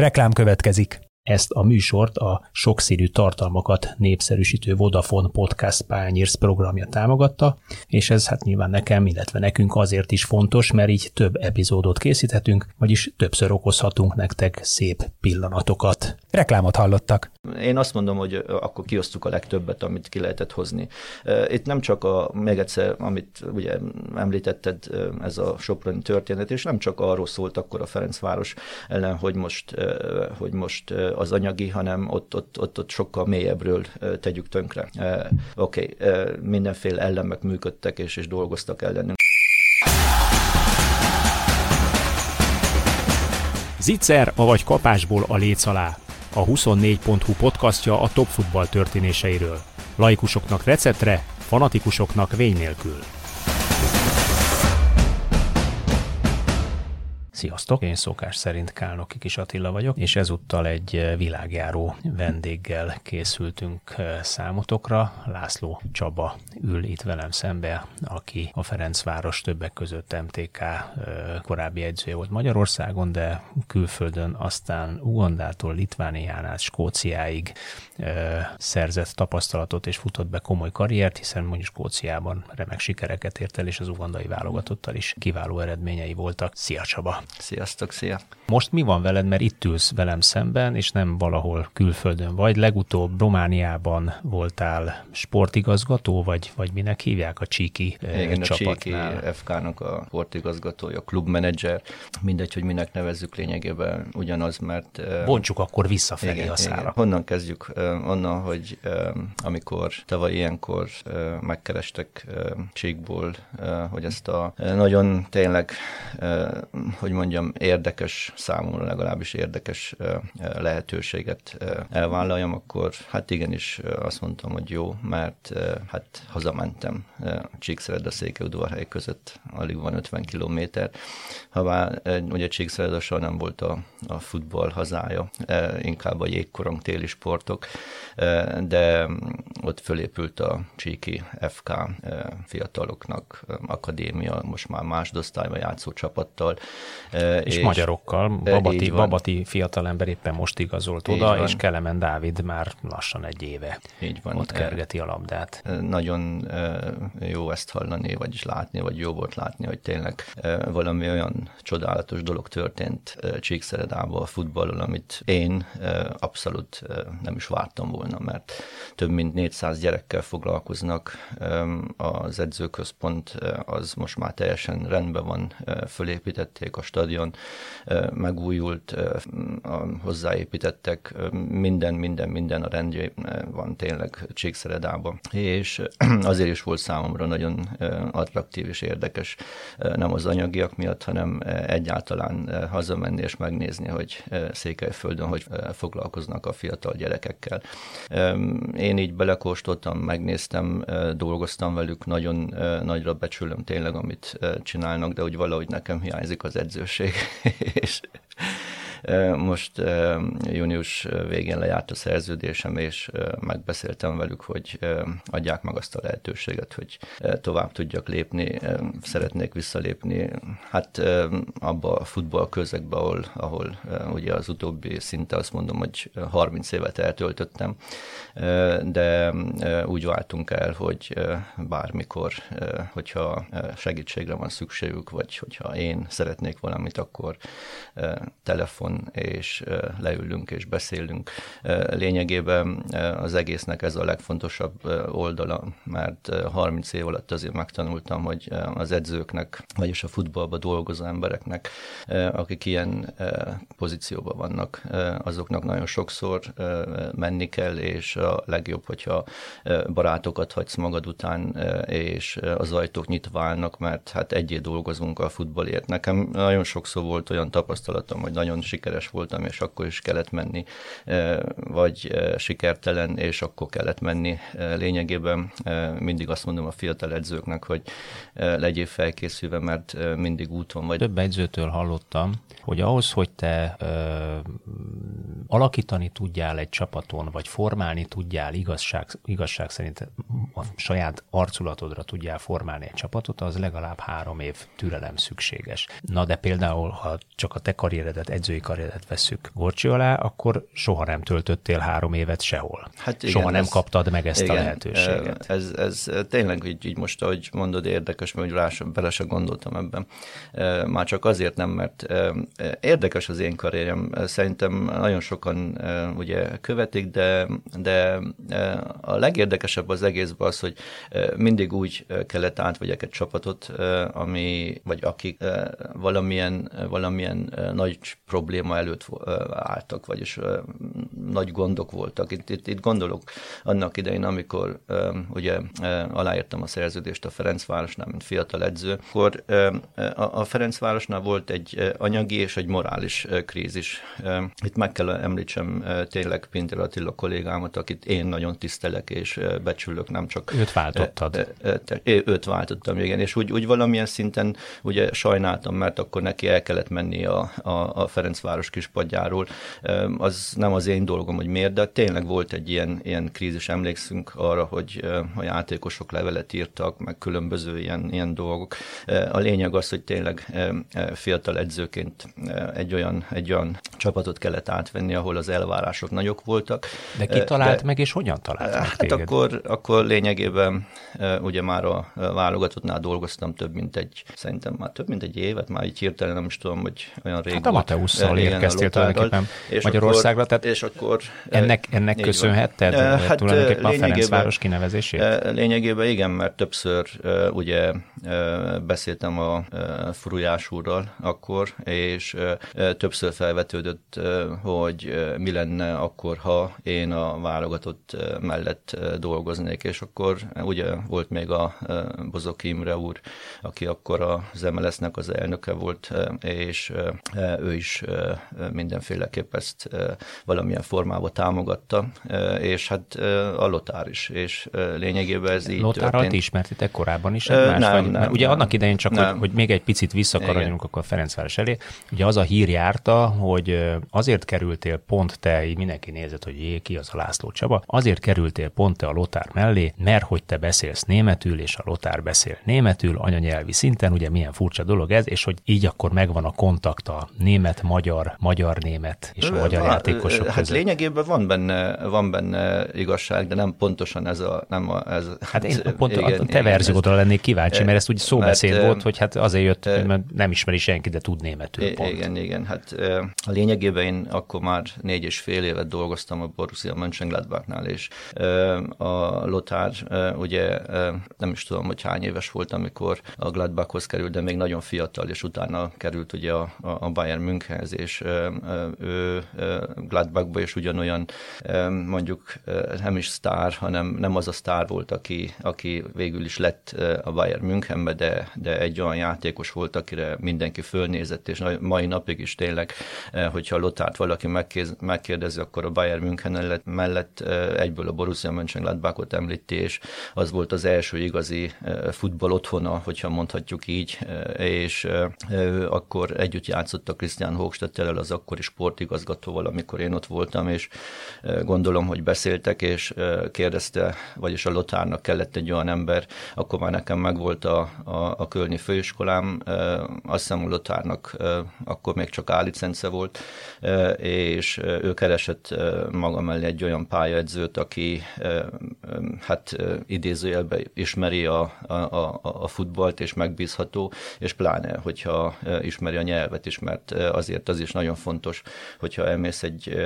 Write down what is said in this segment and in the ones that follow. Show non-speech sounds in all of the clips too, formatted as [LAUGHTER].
Reklám következik. Ezt a műsort a sokszínű tartalmakat népszerűsítő Vodafone Podcast Pányérsz programja támogatta, és ez hát nyilván nekem, illetve nekünk azért is fontos, mert így több epizódot készíthetünk, vagyis többször okozhatunk nektek szép pillanatokat. Reklámot hallottak. Én azt mondom, hogy akkor kiosztuk a legtöbbet, amit ki lehetett hozni. Itt nem csak a, még egyszer, amit ugye említetted, ez a Soproni történet, és nem csak arról szólt akkor a Ferencváros ellen, hogy most, hogy most az anyagi, hanem ott, ott, ott, ott sokkal mélyebbről tegyük tönkre. Oké, okay, mindenféle ellemek működtek és, és dolgoztak ellenünk. Zicser, vagy kapásból a léc alá. A 24.hu podcastja a top futball történéseiről. Laikusoknak receptre, fanatikusoknak vény nélkül. Sziasztok! Én szokás szerint Kálnoki Kis Attila vagyok, és ezúttal egy eh, világjáró vendéggel készültünk eh, számotokra. László Csaba ül itt velem szembe, aki a Ferencváros többek között MTK eh, korábbi edzője volt Magyarországon, de külföldön aztán Ugandától Litvánián át Skóciáig szerzett tapasztalatot és futott be komoly karriert, hiszen mondjuk Skóciában remek sikereket ért el, és az ugandai válogatottal is kiváló eredményei voltak. Szia Csaba! Sziasztok, szia! Most mi van veled, mert itt ülsz velem szemben, és nem valahol külföldön vagy. Legutóbb Romániában voltál sportigazgató, vagy, vagy minek hívják a Csíki Igen, csapatnál? a Csíki FK-nak a sportigazgatója, klubmenedzser, mindegy, hogy minek nevezzük lényegében ugyanaz, mert... Bontsuk akkor visszafelé igen, a szára. Igen. Honnan kezdjük? Onnan, hogy amikor tavaly ilyenkor megkerestek Csíkból, hogy ezt a nagyon tényleg, hogy mondjam, érdekes, számomra legalábbis érdekes lehetőséget elvállaljam, akkor hát igenis azt mondtam, hogy jó, mert hát hazamentem Csíkszered a Székelyudvarhely között, alig van 50 kilométer. Havá, ugye Csíkszered soha nem volt a, a futball hazája, inkább a jégkorong téli sportok, de ott fölépült a Csíki FK fiataloknak akadémia, most már másodosztályban játszó csapattal, és, és magyarokkal. Babati, Babati fiatalember éppen most igazolt Így oda, van. és Kelemen Dávid már lassan egy éve Így van. ott kergeti a labdát. Nagyon jó ezt hallani, vagyis látni, vagy jó volt látni, hogy tényleg valami olyan csodálatos dolog történt Csíkszeredában a futballon, amit én abszolút nem is vártam volna, mert több mint 400 gyerekkel foglalkoznak, az edzőközpont az most már teljesen rendben van, fölépítették a stadion, megújult, hozzáépítettek, minden, minden, minden a rendje van tényleg Csíkszeredában. És [CLEARS THROAT] azért is volt számomra nagyon attraktív és érdekes, nem az anyagiak miatt, hanem egyáltalán hazamenni és megnézni, hogy Székelyföldön hogy foglalkoznak a fiatal gyerekekkel. Én így belekóstoltam, megnéztem, dolgoztam velük, nagyon nagyra becsülöm tényleg, amit csinálnak, de úgy valahogy nekem hiányzik az edzőség, [LAUGHS] és most június végén lejárt a szerződésem, és megbeszéltem velük, hogy adják meg azt a lehetőséget, hogy tovább tudjak lépni, szeretnék visszalépni, hát abba a futball közegbe, ahol, ahol ugye az utóbbi szinte azt mondom, hogy 30 évet eltöltöttem, de úgy váltunk el, hogy bármikor, hogyha segítségre van szükségük, vagy hogyha én szeretnék valamit, akkor telefon, és leülünk és beszélünk. Lényegében az egésznek ez a legfontosabb oldala, mert 30 év alatt azért megtanultam, hogy az edzőknek, vagyis a futballba dolgozó embereknek, akik ilyen pozícióban vannak, azoknak nagyon sokszor menni kell, és a legjobb, hogyha barátokat hagysz magad után, és az ajtók nyitva állnak, mert hát egyé dolgozunk a futballért. Nekem nagyon sokszor volt olyan tapasztalatom, hogy nagyon sikeres voltam, és akkor is kellett menni, vagy sikertelen, és akkor kellett menni. Lényegében mindig azt mondom a fiatal edzőknek, hogy legyél felkészülve, mert mindig úton vagy. Több edzőtől hallottam, hogy ahhoz, hogy te ö, alakítani tudjál egy csapaton, vagy formálni tudjál igazság, igazság szerint a saját arculatodra tudjál formálni egy csapatot, az legalább három év türelem szükséges. Na de például, ha csak a te karrieredet, edzői karrieredet veszük Gorcsi alá, akkor soha nem töltöttél három évet sehol. Hát igen, soha nem ez, kaptad meg ezt igen, a lehetőséget. Ez, ez tényleg így, így most, ahogy mondod, érdekes, mert rá bele se gondoltam ebben. Már csak azért nem, mert érdekes az én karrierem. Szerintem nagyon sokan ugye követik, de, de a legérdekesebb az egészben az, hogy mindig úgy kellett átvegyek egy csapatot, ami, vagy akik valamilyen, valamilyen nagy probléma előtt álltak, vagyis nagy gondok voltak. Itt, itt, itt gondolok annak idején, amikor ugye aláírtam a szerződést a Ferencvárosnál, mint fiatal edző, akkor a Ferencvárosnál volt egy anyagi és egy morális krízis. Itt meg kell említsem tényleg Pinter Attila kollégámat, akit én nagyon tisztelek és becsülök, nem csak... Őt váltottad. Őt váltottam, igen, és úgy, úgy valamilyen szinten ugye sajnáltam, mert akkor neki el kellett menni a, a, a Ferencváros kispadjáról. Az nem az én dolgom, hogy miért, de tényleg volt egy ilyen, ilyen krízis, emlékszünk arra, hogy a játékosok levelet írtak, meg különböző ilyen, ilyen dolgok. A lényeg az, hogy tényleg fiatal edzőként egy olyan, egy olyan csapatot kellett átvenni, ahol az elvárások nagyok voltak. De ki talált de, meg, és hogyan talált meg Hát akkor, akkor lényegében ugye már a válogatottnál dolgoztam több mint egy, szerintem már több mint egy évet, már így hirtelen nem is tudom, hogy olyan rég Hát a Mateusszal érkeztél tulajdonképpen és Magyarországra, tehát és akkor, ennek, ennek köszönhetted hát, tulajdonképpen a Ferencváros kinevezését? Lényegében igen, mert többször ugye beszéltem a Furujás úrral akkor, és többször felvetődött, hogy mi lenne akkor, ha én a válogatott mellett dolgoznék, és akkor ugye volt még a Bozok Imre úr, aki akkor az MLS-nek az elnöke volt, és ő is mindenféleképp ezt valamilyen formában támogatta, és hát a Lotár is, és lényegében ez így Lotárral történt. ismertitek korábban is egymást? Nem, vagy, nem, ugye nem, annak idején csak, nem. Hogy, hogy még egy picit visszakaradjunk akkor a Ferencváros elé, ugye az a hír járta, hogy azért kerültél pont te, így mindenki nézett, hogy jé, ki az a László Csaba, azért kerültél pont te a Lotár mellé, mert hogy te beszélsz németül, és a Lotár beszél németül, anyanyelvi szinten, ugye milyen furcsa dolog ez, és hogy így akkor megvan a kontakt a német-magyar, magyar-német és a magyar van, játékosok Hát között. lényegében van benne, van benne igazság, de nem pontosan ez a... Nem a ez, hát én [LAUGHS] pont igen, a te verziódra lennék kíváncsi, mert ez úgy szóbeszéd mert, volt, hogy hát azért jött, mert nem ismeri senki, de tud németül pont. Igen, igen, hát a lényegében én akkor már négy és fél évet dolgoztam a Borussia Mönchengladbachnál, és a Lothar ugye nem is tudom, hogy hány éves volt, amikor a Gladbachhoz került, de még nagyon fiatal, és utána került ugye a, a Bayern Münchenhez, és ő Gladbachba is ugyanolyan mondjuk nem is sztár, hanem nem az a sztár volt, aki, aki végül is lett a Bayern Münchenbe, de, de egy olyan játékos volt, akire mindenki fölnézett, és mai napig is tényleg, hogyha Lotárt valaki megkérdezi, akkor a Bayern München mellett egyből a Borussia Mönchengladbachot említi, és az volt az első igazi futball otthona, hogyha mondhatjuk így, és akkor együtt játszott a Christian Hochstettel, az akkori sportigazgatóval, amikor én ott voltam, és gondolom, hogy beszéltek, és kérdezte, vagyis a Lotárnak kellett egy olyan ember, akkor már nekem megvolt a, a, a Kölni főiskolám, azt hiszem Lotárnak akkor még csak A volt, és ő keresett maga mellé egy olyan pályaedzőt, aki hát idézőjelben ismeri a, a, a, a futballt, és megbízható, és pláne, hogyha ismeri a nyelvet is, mert azért az is nagyon fontos, hogyha elmész egy,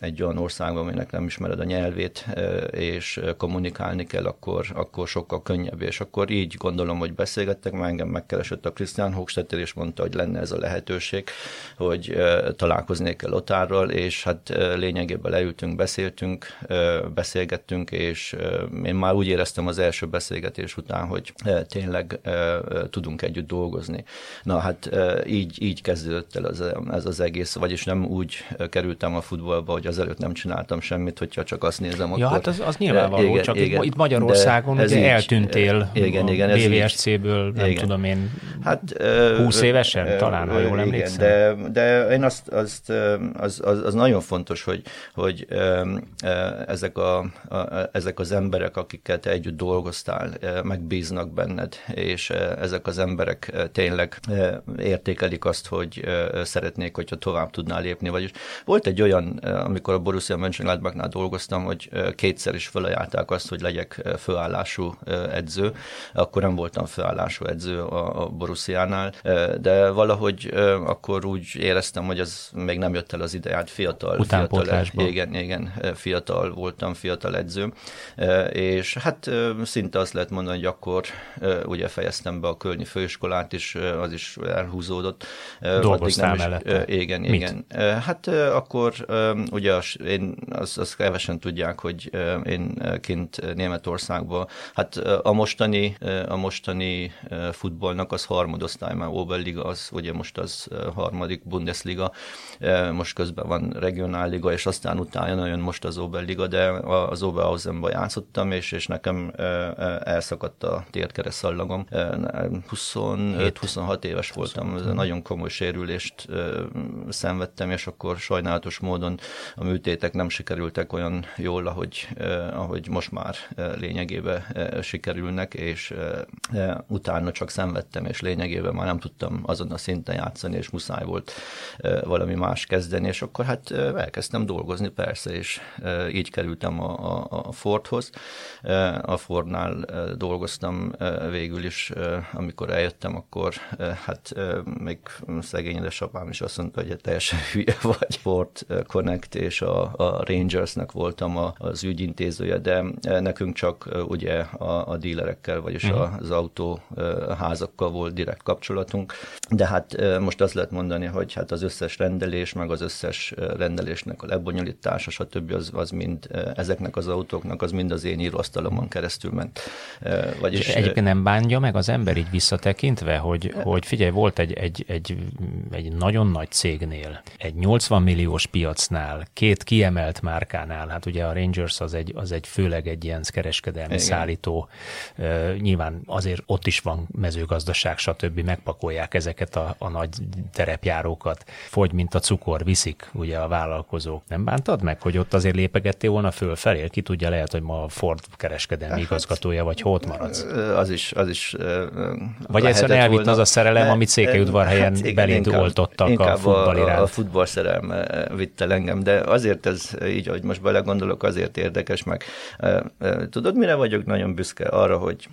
egy olyan országba, aminek nem ismered a nyelvét, és kommunikálni kell, akkor, akkor sokkal könnyebb, és akkor így gondolom, hogy beszélgettek, már engem megkeresett a Christian Hochstetter, és mondta, hogy lenne ez a lehetőség, hogy találkoznék el Lotárral, és hát lényegében leültünk, beszéltünk, beszélgettünk, és én már úgy éreztem az első beszélgetés után, hogy tényleg tudunk együtt dolgozni. Na hát így, így kezdődött el ez, ez az egész, vagyis nem úgy kerültem a futballba, hogy azelőtt nem csináltam semmit, hogyha csak azt nézem, ja, akkor... hát az, az nyilvánvaló, igen, csak igen, itt Magyarországon ugye így, eltűntél igen, igen, a BVSC-ből, nem igen. tudom én, hát, 20 évesen talán, ha jól emlékszem. De, de én azt, azt az, az, az nagyon fontos, hogy, hogy ezek, a, a, ezek az emberek, akiket együtt dolgoztál, megbíznak benned, és ezek az emberek tényleg értékelik azt, hogy szeretnék, hogyha tovább tudnál lépni. Vagyis volt egy olyan, amikor a Borussia Mönchengladbachnál dolgoztam, hogy kétszer is felajánlták azt, hogy legyek főállású edző. Akkor nem voltam főállású edző a, a Borussiánál, de valahogy akkor úgy éreztem, hogy az még nem jött el az ideját fiatal. fiatal igen, igen, fiatal voltam, fiatal edző, és hát szinte azt lehet mondani, hogy akkor ugye fejeztem be a Kölnyi főiskolát is, az is elhúzódott. Dolgoztál mellette? Igen, Mit? igen. Hát akkor ugye én azt, azt kevesen tudják, hogy én kint Németországban, hát a mostani, a mostani futballnak az harmadosztály, már Oberliga az, ugye most az harmadik Bundesliga, most közben van regionálliga, és aztán utána jön most az Oberliga, de az Oberhausenban játszottam, és, és nekem elszakadt a térkeres szallagom. 25-26 éves voltam, ez nagyon komoly sérülést szenvedtem, és akkor sajnálatos módon a műtétek nem sikerültek olyan jól, ahogy, ahogy most már lényegében sikerülnek, és utána csak szenvedtem, és lényegében már nem tudtam azon a szinten játszani, és muszáj volt valami más kezdeni, és akkor hát elkezdtem dolgozni persze, és így kerültem a, a, a Fordhoz. A Fordnál dolgoztam végül is, amikor eljöttem, akkor hát még szegény édesapám is azt mondta, hogy teljesen [LAUGHS] hülye vagy. Ford Connect és a, a Rangersnek voltam a, az ügyintézője, de nekünk csak ugye a, a dílerekkel, vagyis uh-huh. az autóházakkal volt direkt kapcsolatunk, de hát most azt lehet mondani, hogy hát az összes rendelés, meg az összes rendelésnek a lebonyolítása, stb. az, az mind ezeknek az autóknak, az mind az én íróasztalomon keresztül ment. Vagyis, És egyébként nem bánja meg az ember így visszatekintve, hogy, hogy figyelj, volt egy, egy, egy, egy nagyon nagy cégnél, egy 80 milliós piacnál, két kiemelt márkánál, hát ugye a Rangers az egy, az egy főleg egy ilyen kereskedelmi Igen. szállító, nyilván azért ott is van mezőgazdaság, stb. megpakolják ezeket a, a nagy terepjárókat, fogy, mint a cukor, viszik ugye a vállalkozók. Nem bántad meg, hogy ott azért lépegettél volna fölfelé? Ki tudja, lehet, hogy ma a Ford kereskedelmi hát, igazgatója, vagy ott maradsz? Az is, az is Vagy egyszerűen elvitt volna. az a szerelem, amit Székelyudvarhelyen hát beléd oltottak a futball iránt. A, a futball szerelme vitt el engem, de azért ez így, hogy most belegondolok, azért érdekes, meg tudod, mire vagyok nagyon büszke? Arra, hogy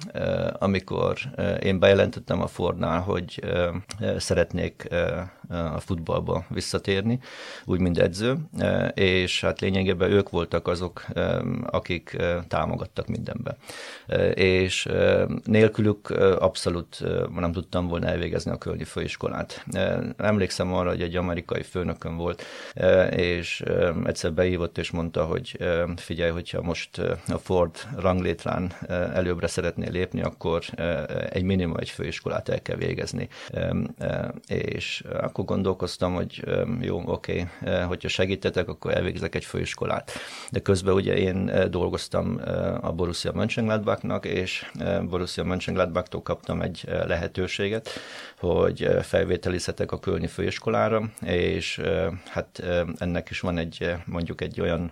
amikor én bejelentettem a Fordnál, hogy szeretnék a futballba visszatérni, úgy, mint edző, és hát lényegében ők voltak azok, akik támogattak mindenben. És nélkülük abszolút nem tudtam volna elvégezni a Kölni Főiskolát. Emlékszem arra, hogy egy amerikai főnökön volt, és egyszer behívott és mondta, hogy figyelj, hogyha most a Ford ranglétrán előbbre szeretnél lépni, akkor egy minimum egy főiskolát el kell végezni. És akkor gondolkoztam, hogy jó, oké, okay, hogyha segítetek, akkor elvégzek egy főiskolát. De közben ugye én dolgoztam a Borussia Mönchengladbachnak, és Borussia Mönchengladbachtól kaptam egy lehetőséget, hogy felvételizhetek a Kölni főiskolára, és hát ennek is van egy mondjuk egy olyan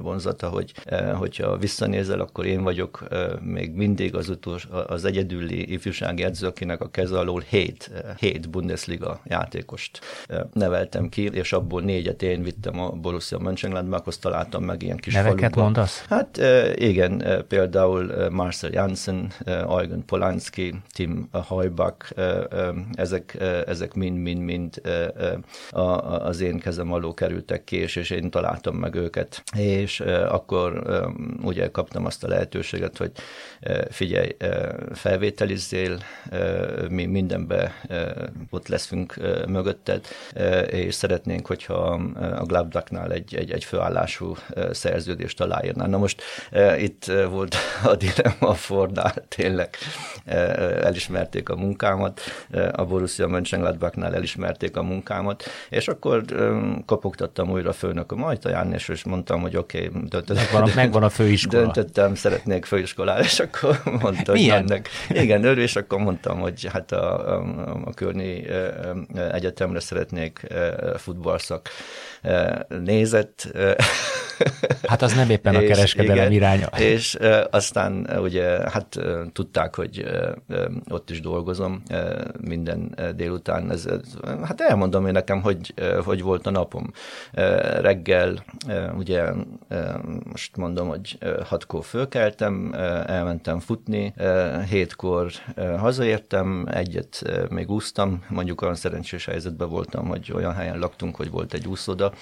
vonzata, hogy hogyha visszanézel, akkor én vagyok még mindig az utolsó, az egyedüli ifjúsági edző, akinek a keze alól 7, 7 Bundesliga játékost neveltem ki, és abból négyet én vittem a Borussia Mönchengladbachhoz, találtam meg ilyen kis Neveket faluban. mondasz? Hát igen, például Marcel Janssen, Eugen Polanski, Tim Heubach, ezek, ezek mind-mind-mind az én kezem alól kerültek ki, és, és én találtam meg őket. És akkor ugye kaptam azt a lehetőséget, hogy figyelj, felvételizzél, mi mindenbe ott lesz leszünk mögötted, és szeretnénk, hogyha a Gladbachnál egy, egy, egy főállású szerződést aláírnál. Na most itt volt [LAUGHS] a dilemma a Fordnál, tényleg elismerték a munkámat, a Borussia Mönchengladbachnál elismerték a munkámat, és akkor kopogtattam újra a főnököm ajtaján, és, és mondtam, hogy oké, okay, döntöttem. Megvan, megvan a főiskola. Döntöttem, szeretnék főiskolára, és akkor mondta, hogy ennek. Igen, örül, és akkor mondtam, hogy hát a, a, a Körni Egyetemre szeretnék futballszak nézett. Hát az nem éppen a kereskedelem igen, iránya. És aztán ugye hát tudták, hogy ott is dolgozom e, minden délután. Ez, hát elmondom én nekem, hogy, hogy volt a napom. Reggel ugye most mondom, hogy hatkor fölkeltem, elmentem futni, hétkor hazaértem, egyet még úsztam, mondjuk olyan szerencsés helyzetben voltam, hogy olyan helyen laktunk, hogy volt egy úszoda,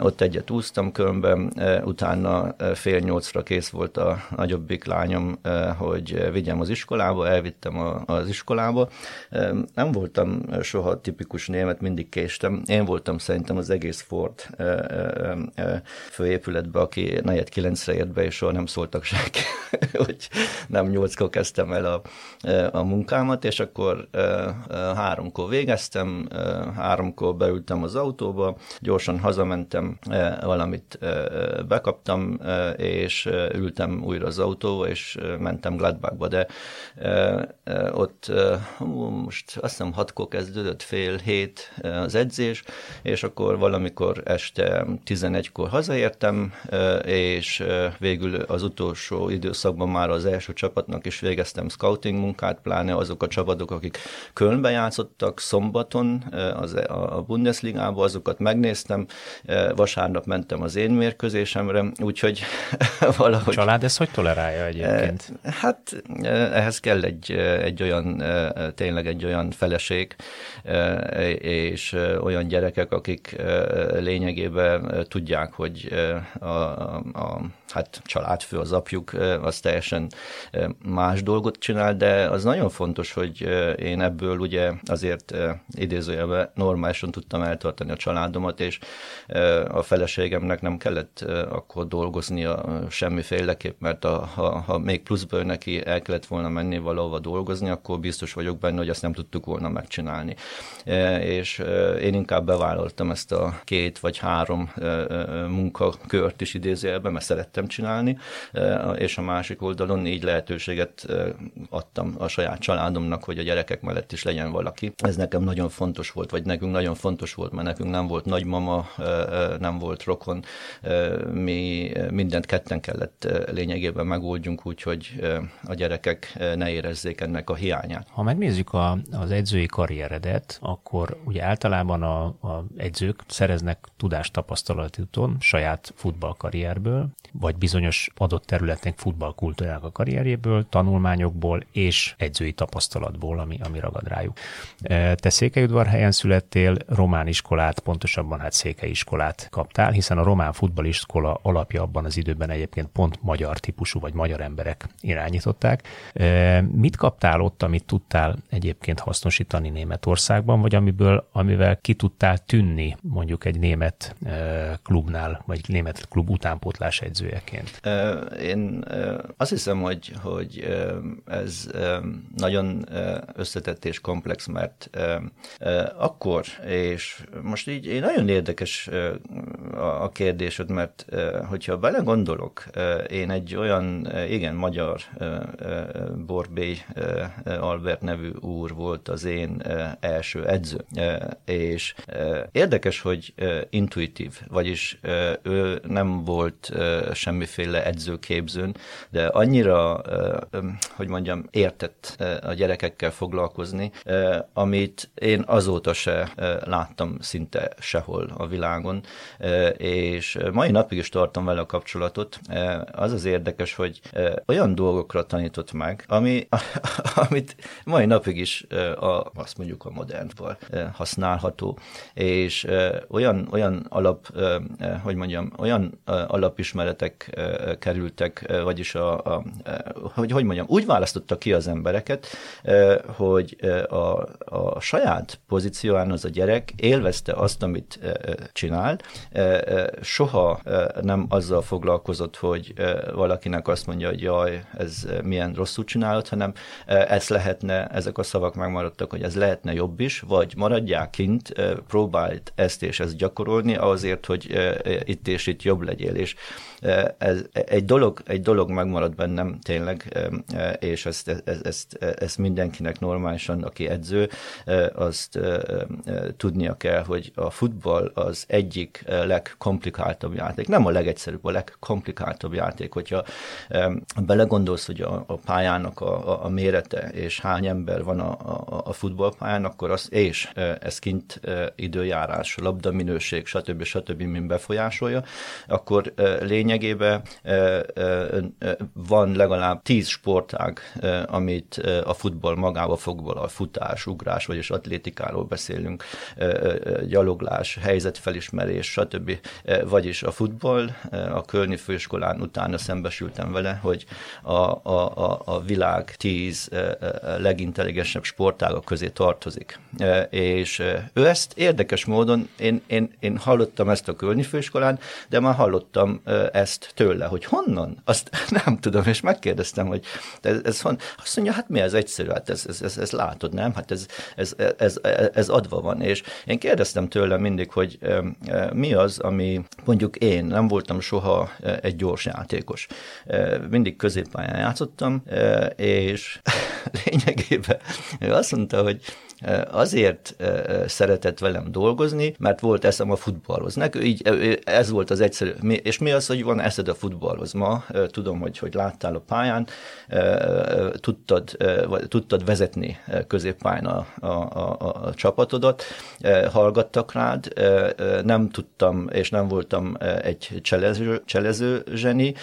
ott egyet úsztam körben, utána fél nyolcra kész volt a nagyobbik lányom, hogy vigyem az iskolába, elvittem az iskolába. Nem voltam soha tipikus német, mindig késtem. Én voltam szerintem az egész Ford főépületbe, aki negyed kilencre ért be, és soha nem szóltak senki, [LAUGHS] hogy nem nyolckor kezdtem el a, a munkámat, és akkor háromkor végeztem, háromkor beültem az autóba, gyorsan hazamentem, valamit bekaptam, és ültem újra az autó, és mentem Gladbachba, de ott most azt hiszem hatkor kezdődött, fél hét az edzés, és akkor valamikor este 11-kor hazaértem, és végül az utolsó időszakban már az első csapatnak is végeztem scouting munkát, pláne azok a csapatok, akik Kölnbe játszottak szombaton az, a Bundesligába, azokat megnéztem, vasárnap mentem az én mérkőzésemre, úgyhogy [LAUGHS] valahogy... A család ezt hogy tolerálja egyébként? Hát ehhez kell egy, egy olyan, tényleg egy olyan feleség, és olyan gyerekek, akik lényegében tudják, hogy a, a, a hát családfő az apjuk, az teljesen más dolgot csinál, de az nagyon fontos, hogy én ebből ugye azért idézőjelben normálisan tudtam eltartani a családomat, és a feleségemnek nem kellett akkor dolgoznia semmiféleképp, mert a, ha, ha még pluszból neki el kellett volna menni valahova dolgozni, akkor biztos vagyok benne, hogy azt nem tudtuk volna megcsinálni. És én inkább bevállaltam ezt a két vagy három munkakört is idézőjelben, mert szerettem csinálni, és a másik oldalon így lehetőséget adtam a saját családomnak, hogy a gyerekek mellett is legyen valaki. Ez nekem nagyon fontos volt, vagy nekünk nagyon fontos volt, mert nekünk nem volt nagymama, nem volt rokon, mi mindent ketten kellett lényegében megoldjunk, úgyhogy a gyerekek ne érezzék ennek a hiányát. Ha megnézzük a, az edzői karrieredet, akkor ugye általában a, a edzők szereznek tudást tapasztalaton saját futballkarrierből, vagy bizonyos adott területnek futballkultúrának a karrierjéből, tanulmányokból és edzői tapasztalatból, ami, ami ragad rájuk. Te Székelyudvarhelyen születtél, román iskolát, pontosabban hát Székely iskolát kaptál, hiszen a román futballiskola alapja abban az időben egyébként pont magyar típusú vagy magyar emberek irányították. Mit kaptál ott, amit tudtál egyébként hasznosítani Németországban, vagy amiből, amivel ki tudtál tűnni mondjuk egy német klubnál, vagy német klub utánpótlás edzőjeként? Én azt hiszem, hogy, hogy ez nagyon összetett és komplex, mert akkor, és most így nagyon érdekes a kérdésed, mert hogyha belegondolok, én egy olyan, igen, magyar Borbély Albert nevű úr volt az én első edző, és érdekes, hogy intuitív, vagyis ő nem volt semmiféle edzőképzőn, de annyira, hogy mondjam, értett a gyerekekkel foglalkozni, amit én azóta se láttam szinte sehol a világon, és mai napig is tartom vele a kapcsolatot. Az az érdekes, hogy olyan dolgokra tanított meg, ami, [LAUGHS] amit mai napig is a, azt mondjuk a modernban használható, és olyan, olyan alap, hogy mondjam, olyan alapismeretek kerültek, vagyis a, a hogy, hogy mondjam, úgy választotta ki az embereket, hogy a, a saját pozícióán az a gyerek élvezte azt, amit csinál, soha nem azzal foglalkozott, hogy valakinek azt mondja, hogy jaj, ez milyen rosszul csinálod, hanem ez lehetne, ezek a szavak megmaradtak, hogy ez lehetne jobb is, vagy maradják kint, próbált ezt és ezt gyakorolni azért, hogy itt és itt jobb legyél, és ez, egy, dolog, egy dolog megmarad bennem tényleg, és ezt, ezt, ezt, ezt mindenkinek normálisan, aki edző, azt tudnia kell, hogy a futball az egyik legkomplikáltabb játék. Nem a legegyszerűbb, a legkomplikáltabb játék. Hogyha belegondolsz, hogy a, a pályának a, a mérete, és hány ember van a, a, a futballpályán, akkor az, és ez kint időjárás, labdaminőség, stb. stb. mind befolyásolja, akkor lényeg lényegében van legalább tíz sportág, amit a futball magába fogból, a futás, ugrás, vagyis atlétikáról beszélünk, gyaloglás, helyzetfelismerés, stb. Vagyis a futball, a Kölni főiskolán utána szembesültem vele, hogy a, a, a, világ tíz legintelligensebb sportágok közé tartozik. És ő ezt érdekes módon, én, én, én hallottam ezt a Kölni főiskolán, de már hallottam ezt tőle, hogy honnan, azt [LAUGHS] nem tudom, és megkérdeztem, hogy ez, ez hon, azt mondja, hát mi ez egyszerű, hát ez, ez, ez, ez látod, nem? Hát ez, ez, ez, ez adva van, és én kérdeztem tőle mindig, hogy mi az, ami mondjuk én nem voltam soha egy gyors játékos. Mindig középpályán játszottam, és [LAUGHS] lényegében azt mondta, hogy azért szeretett velem dolgozni, mert volt eszem a futballhoz. Neki így, ez volt az egyszerű. És mi az, hogy van eszed a futballhoz? Ma tudom, hogy, hogy láttál a pályán, tudtad, tudtad vezetni középpályán a, a, a, a csapatodat, hallgattak rád, nem tudtam, és nem voltam egy cselező, cselező zseni,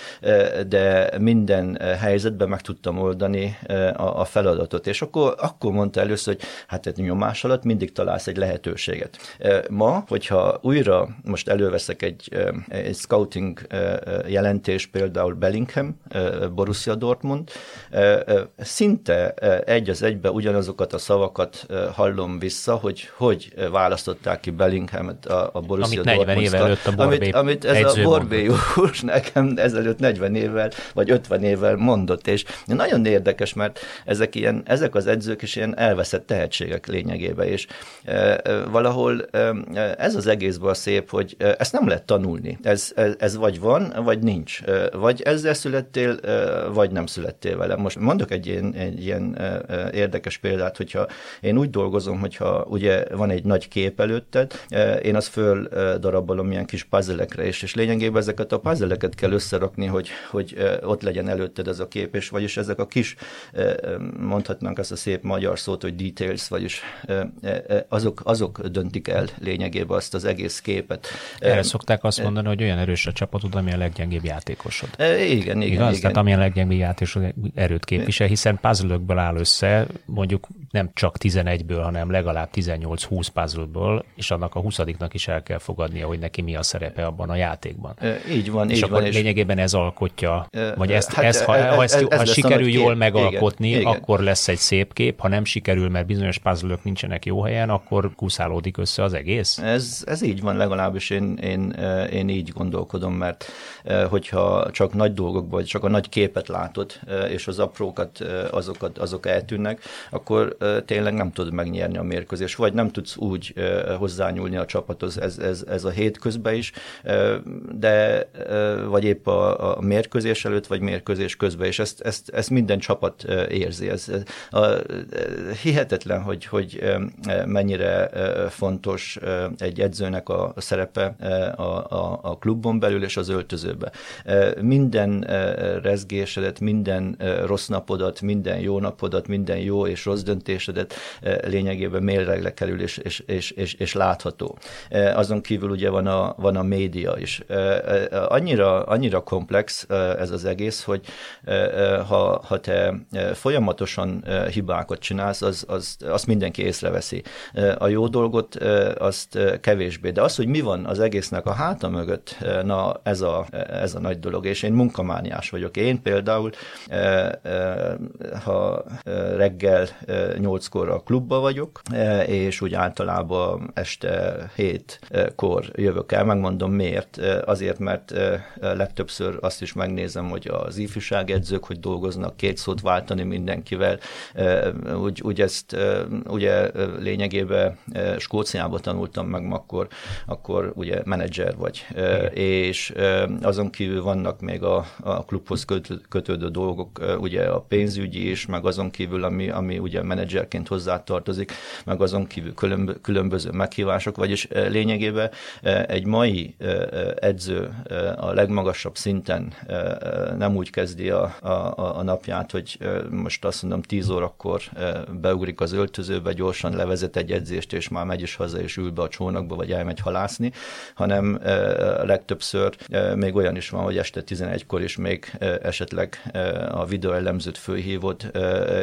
de minden helyzetben meg tudtam oldani a, a feladatot. És akkor, akkor mondta először, hogy hát egy nyomás alatt mindig találsz egy lehetőséget. Ma, hogyha újra most előveszek egy, egy scouting jelentés, például Bellingham, Borussia Dortmund, szinte egy az egybe ugyanazokat a szavakat hallom vissza, hogy hogy választották ki Bellinghamet a, a Borussia amit 40 évvel előtt a Borbé amit, amit ez a Borbé úr [LAUGHS] nekem ezelőtt 40 évvel, vagy 50 évvel mondott, és nagyon érdekes, mert ezek, ilyen, ezek az edzők is ilyen elveszett tehetségek emberek lényegében, és valahol ez az egészben a szép, hogy ezt nem lehet tanulni. Ez, ez, vagy van, vagy nincs. Vagy ezzel születtél, vagy nem születtél vele. Most mondok egy ilyen, egy ilyen érdekes példát, hogyha én úgy dolgozom, hogyha ugye van egy nagy kép előtted, én azt föl darabolom ilyen kis puzzle és, és lényegében ezeket a puzzle kell összerakni, hogy, hogy ott legyen előtted ez a kép, és vagyis ezek a kis, mondhatnánk azt a szép magyar szót, hogy details, vagyis azok, azok döntik el lényegében azt az egész képet. Erre szokták azt mondani, hogy olyan erős a csapatod, ami a leggyengébb játékosod. Igen, igen. Igaz? igen. Tehát amilyen leggyengébb játékosod erőt képvisel, hiszen puzzle áll össze, mondjuk nem csak 11-ből, hanem legalább 18-20 puzzle és annak a 20 is el kell fogadnia, hogy neki mi a szerepe abban a játékban. Így van, és így akkor van. lényegében ez alkotja, vagy ezt, hát, ezt, ha, ha, ezt, ez, ez ha sikerül jól megalkotni, igen, akkor lesz egy szép kép, ha nem sikerül, mert bizonyos puzzle nincsenek jó helyen, akkor kuszálódik össze az egész? Ez, ez így van, legalábbis én, én, én így gondolkodom, mert hogyha csak nagy dolgok vagy csak a nagy képet látod, és az aprókat, azokat, azok eltűnnek, akkor tényleg nem tudod megnyerni a mérkőzést, vagy nem tudsz úgy hozzányúlni a csapathoz, ez, ez, ez a hét közben is, de vagy épp a, a mérkőzés előtt, vagy mérkőzés közben, és ezt, ezt, ezt minden csapat érzi. Ez, a, hihetetlen, hogy, hogy mennyire fontos egy edzőnek a szerepe a, a, a klubon belül és az öltözőbe. Minden rezgésedet, minden rossz napodat, minden jó napodat, minden jó és rossz döntésedet lényegében mérlegre kerül és, és, és, és, és látható. Azon kívül ugye van a, van a média is. Annyira, annyira komplex ez az egész, hogy ha, ha te folyamatosan hibákat csinálsz, az, az, azt mindenki észreveszi. A jó dolgot azt kevésbé. De az, hogy mi van az egésznek a háta mögött, na ez a, ez a nagy dolog, és én munkamániás vagyok. Én például, ha reggel nyolckor a klubba vagyok, és úgy általában este hétkor jövök el, megmondom miért. Azért, mert legtöbbször azt is megnézem, hogy az ifjúságedzők, hogy dolgoznak, két szót váltani mindenkivel. Úgy, úgy ezt ugye lényegében Skóciában tanultam meg, akkor, akkor ugye menedzser vagy. Igen. És azon kívül vannak még a, a klubhoz kötődő dolgok, ugye a pénzügyi is, meg azon kívül, ami, ami ugye menedzserként hozzátartozik, meg azon kívül különböző meghívások, vagyis lényegében egy mai edző a legmagasabb szinten nem úgy kezdi a, a, a napját, hogy most azt mondom 10 órakor beugrik az öltözőbe, gyorsan levezet egy edzést, és már megy is haza, és ül be a csónakba, vagy elmegy halászni, hanem legtöbbször még olyan is van, hogy este 11-kor is még esetleg a videóelemzőt fölhívod,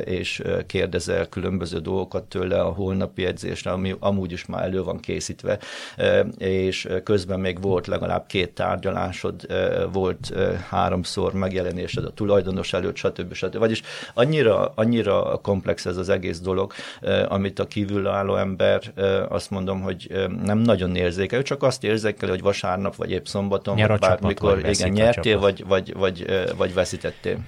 és kérdezel különböző dolgokat tőle a holnapi edzésre, ami amúgy is már elő van készítve, és közben még volt legalább két tárgyalásod, volt háromszor megjelenésed a tulajdonos előtt, stb. stb. Vagyis annyira, annyira komplex ez az egész dolog, amit a kívülálló ember, azt mondom, hogy nem nagyon érzékel, csak azt érzékel, hogy vasárnap, vagy épp szombaton, Nyer vagy bármikor, vagy igen, nyertél, vagy, vagy, vagy, vagy veszítettél.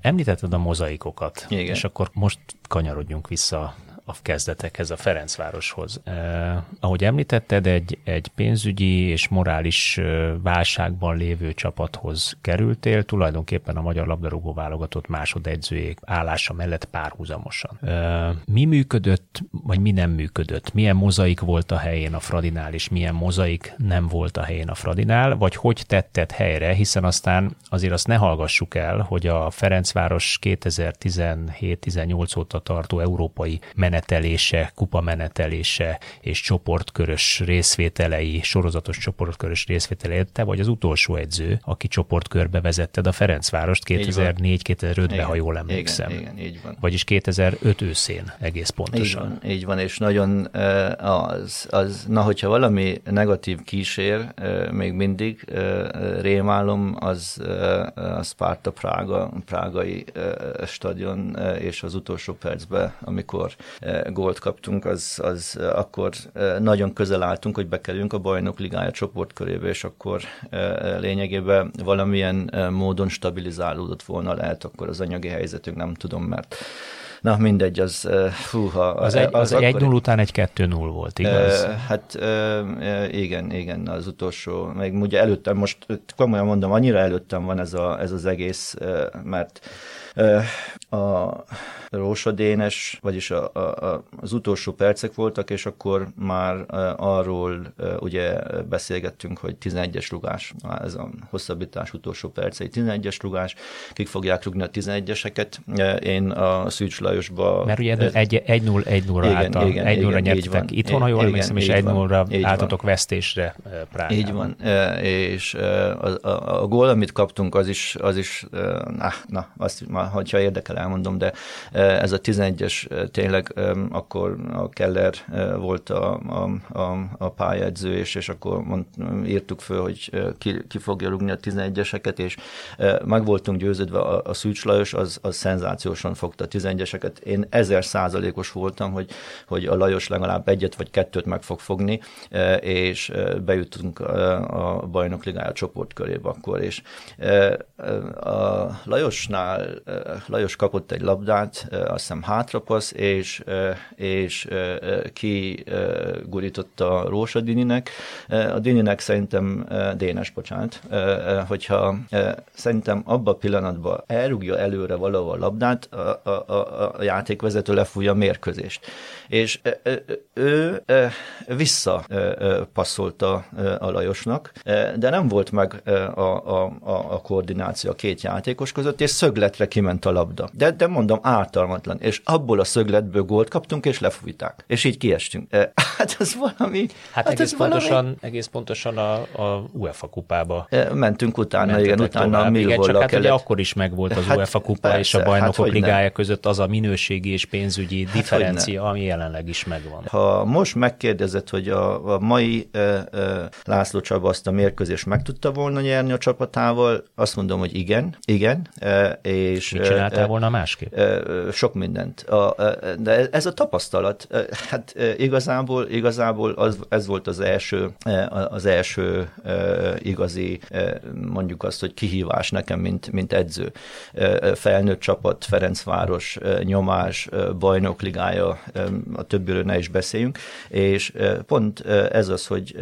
Említetted a mozaikokat, igen. és akkor most kanyarodjunk vissza a kezdetekhez, a Ferencvároshoz. Eh, ahogy említetted, egy, egy pénzügyi és morális válságban lévő csapathoz kerültél, tulajdonképpen a magyar labdarúgó válogatott másodedzőjék állása mellett párhuzamosan. Eh, mi működött, vagy mi nem működött? Milyen mozaik volt a helyén a Fradinál, és milyen mozaik nem volt a helyén a Fradinál, vagy hogy tetted helyre, hiszen aztán azért azt ne hallgassuk el, hogy a Ferencváros 2017-18 óta tartó európai menet menetelése, kupa menetelése és csoportkörös részvételei, sorozatos csoportkörös részvételei, te vagy az utolsó edző, aki csoportkörbe vezetted a Ferencvárost 2004-2005-ben, ha jól emlékszem. Igen, igen, így van. Vagyis 2005 őszén egész pontosan. Így van, így van és nagyon az, az, na hogyha valami negatív kísér, még mindig rémálom, az a Sparta Prága, prágai stadion, és az utolsó percben, amikor gólt kaptunk, az, az akkor nagyon közel álltunk, hogy bekerüljünk a bajnok ligája csoportkörébe, és akkor lényegében valamilyen módon stabilizálódott volna lehet akkor az anyagi helyzetünk, nem tudom, mert Na mindegy, az fúha. Az, egy, az, az 1-0 után egy 2-0 volt, igaz? Hát igen, igen, az utolsó, még ugye előttem, most komolyan mondom, annyira előttem van ez, a, ez az egész, mert a Rósadénes, vagyis a, a, az utolsó percek voltak, és akkor már arról ugye beszélgettünk, hogy 11-es rugás, ez a hosszabbítás utolsó percei 11-es rugás, kik fogják rugni a 11-eseket. Én a Szűcs Lajosba... Mert ugye 1-0-1-0-ra álltam, 1-0-ra nyertetek itthon, ha jól emlékszem, és 1-0-ra álltatok vesztésre Prágában. Így van, és a, a, a gól, amit kaptunk, az is, az is na, na azt már, hogyha érdekel, elmondom, de ez a 11-es tényleg akkor a Keller volt a, a, a, a pályadző, és, és akkor mond, írtuk föl, hogy ki, ki fogja rúgni a 11-eseket, és meg voltunk győződve, a, a Szűcs Lajos az, az szenzációsan fogta a 11-eseket. Én ezer százalékos voltam, hogy, hogy a Lajos legalább egyet vagy kettőt meg fog fogni, és bejutunk a bajnok ligája csoportkörébe akkor, és a Lajosnál Lajos kapott egy labdát, azt hiszem hátrapassz, és, és ki gurította Rósa Dininek. A Dininek szerintem Dénes, bocsánat, hogyha szerintem abban a pillanatban elrúgja előre valahol a labdát, a, a, a, játékvezető lefújja a mérkőzést. És ő visszapasszolta a de nem volt meg a, a, a koordináció a két játékos között, és szögletre ki kiment a labda. De, de mondom, ártalmatlan. És abból a szögletből gólt kaptunk, és lefújták. És így kiestünk. [LAUGHS] Hát ez valami... Hát, hát egész, pontosan, valami... egész pontosan a, a UEFA kupába. Mentünk utána, igen, utána tovább. a igen, csak hát ugye akkor is megvolt az hát, UEFA kupa persze, és a bajnokok hát, ligája ne. között az a minőségi és pénzügyi hát, differencia, ami jelenleg is megvan. Ha most megkérdezed, hogy a, a mai e, e, László Csaba azt a mérkőzést meg tudta volna nyerni a csapatával, azt mondom, hogy igen, igen. E, és, Mit csináltál volna másképp? Sok mindent. De ez a tapasztalat, hát igazából, igazából az, ez volt az első, az első igazi, mondjuk azt, hogy kihívás nekem, mint, mint edző. Felnőtt csapat, Ferencváros, nyomás, bajnokligája, a többiről ne is beszéljünk, és pont ez az, hogy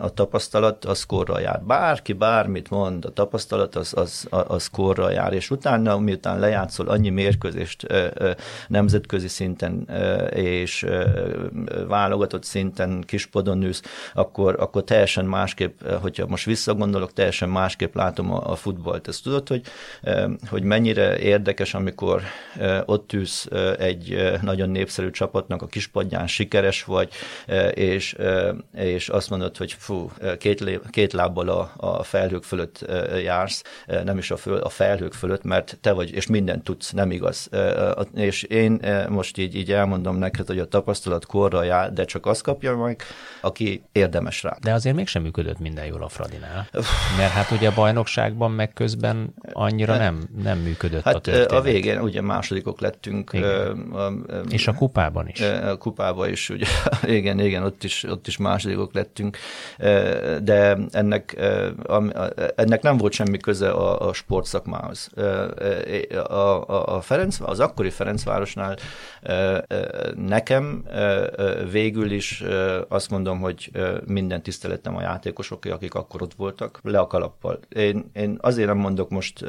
a tapasztalat az korra jár. Bárki bármit mond, a tapasztalat az, az, az korra jár, és utána, miután lejátszol annyi mérkőzést nemzetközi szinten és válogatott szinten kispodon ülsz, akkor, akkor teljesen másképp, hogyha most visszagondolok, teljesen másképp látom a, a futballt. Ezt tudod, hogy, hogy mennyire érdekes, amikor ott ülsz egy nagyon népszerű csapatnak a kispadján, sikeres vagy, és, és azt mondod, hogy fú, két, két lábbal a, a felhők fölött jársz, nem is a, föl, a felhők fölött, mert te vagy, és mindent tudsz, nem igaz. És én most így, így elmondom neked, hogy a tapasztalat korra jár, de csak azt kapja meg, aki érdemes rá. De azért mégsem működött minden jól a Fradinál. Mert hát ugye a bajnokságban meg közben annyira nem, nem működött hát a történet. A végén ugye másodikok lettünk. Igen. A, a, és a kupában is. A kupában is, ugye, [LAUGHS] igen, igen, ott is, ott is másodikok lettünk, de ennek, ennek nem volt semmi köze a, a sportszakmához. A, a, a Ferenc, az akkori Ferencvárosnál nekem végül is azt mondom, hogy minden tiszteletem a játékosok, akik akkor ott voltak, le a kalappal. Én, én azért nem mondok most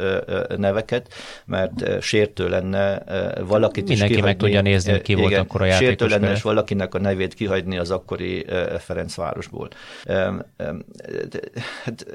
neveket, mert sértő lenne valakit Mindenki is kihagyni. meg tudja nézni, hogy ki igen, volt akkor a játékos. Sértő lenne, és valakinek a nevét kihagyni az akkori Ferencvárosból. Hát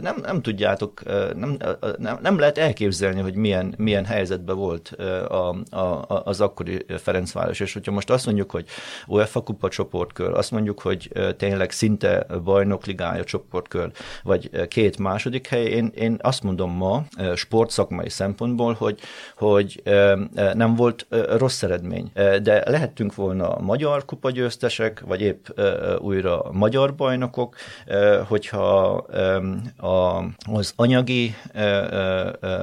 nem, nem tudjátok, nem, nem, nem lehet elképzelni, hogy milyen, milyen helyzetben volt a, a, az akkori Ferencváros, és hogyha most azt mondjuk, hogy UEFA kupa csoportkör, azt mondjuk, hogy tényleg szinte bajnokligája csoportkör, vagy két második hely, én, én azt mondom ma sportszakmai szempontból, hogy, hogy nem volt rossz eredmény, de lehettünk volna magyar kupa győztesek, vagy épp újra magyar bajnokok, hogyha az anyagi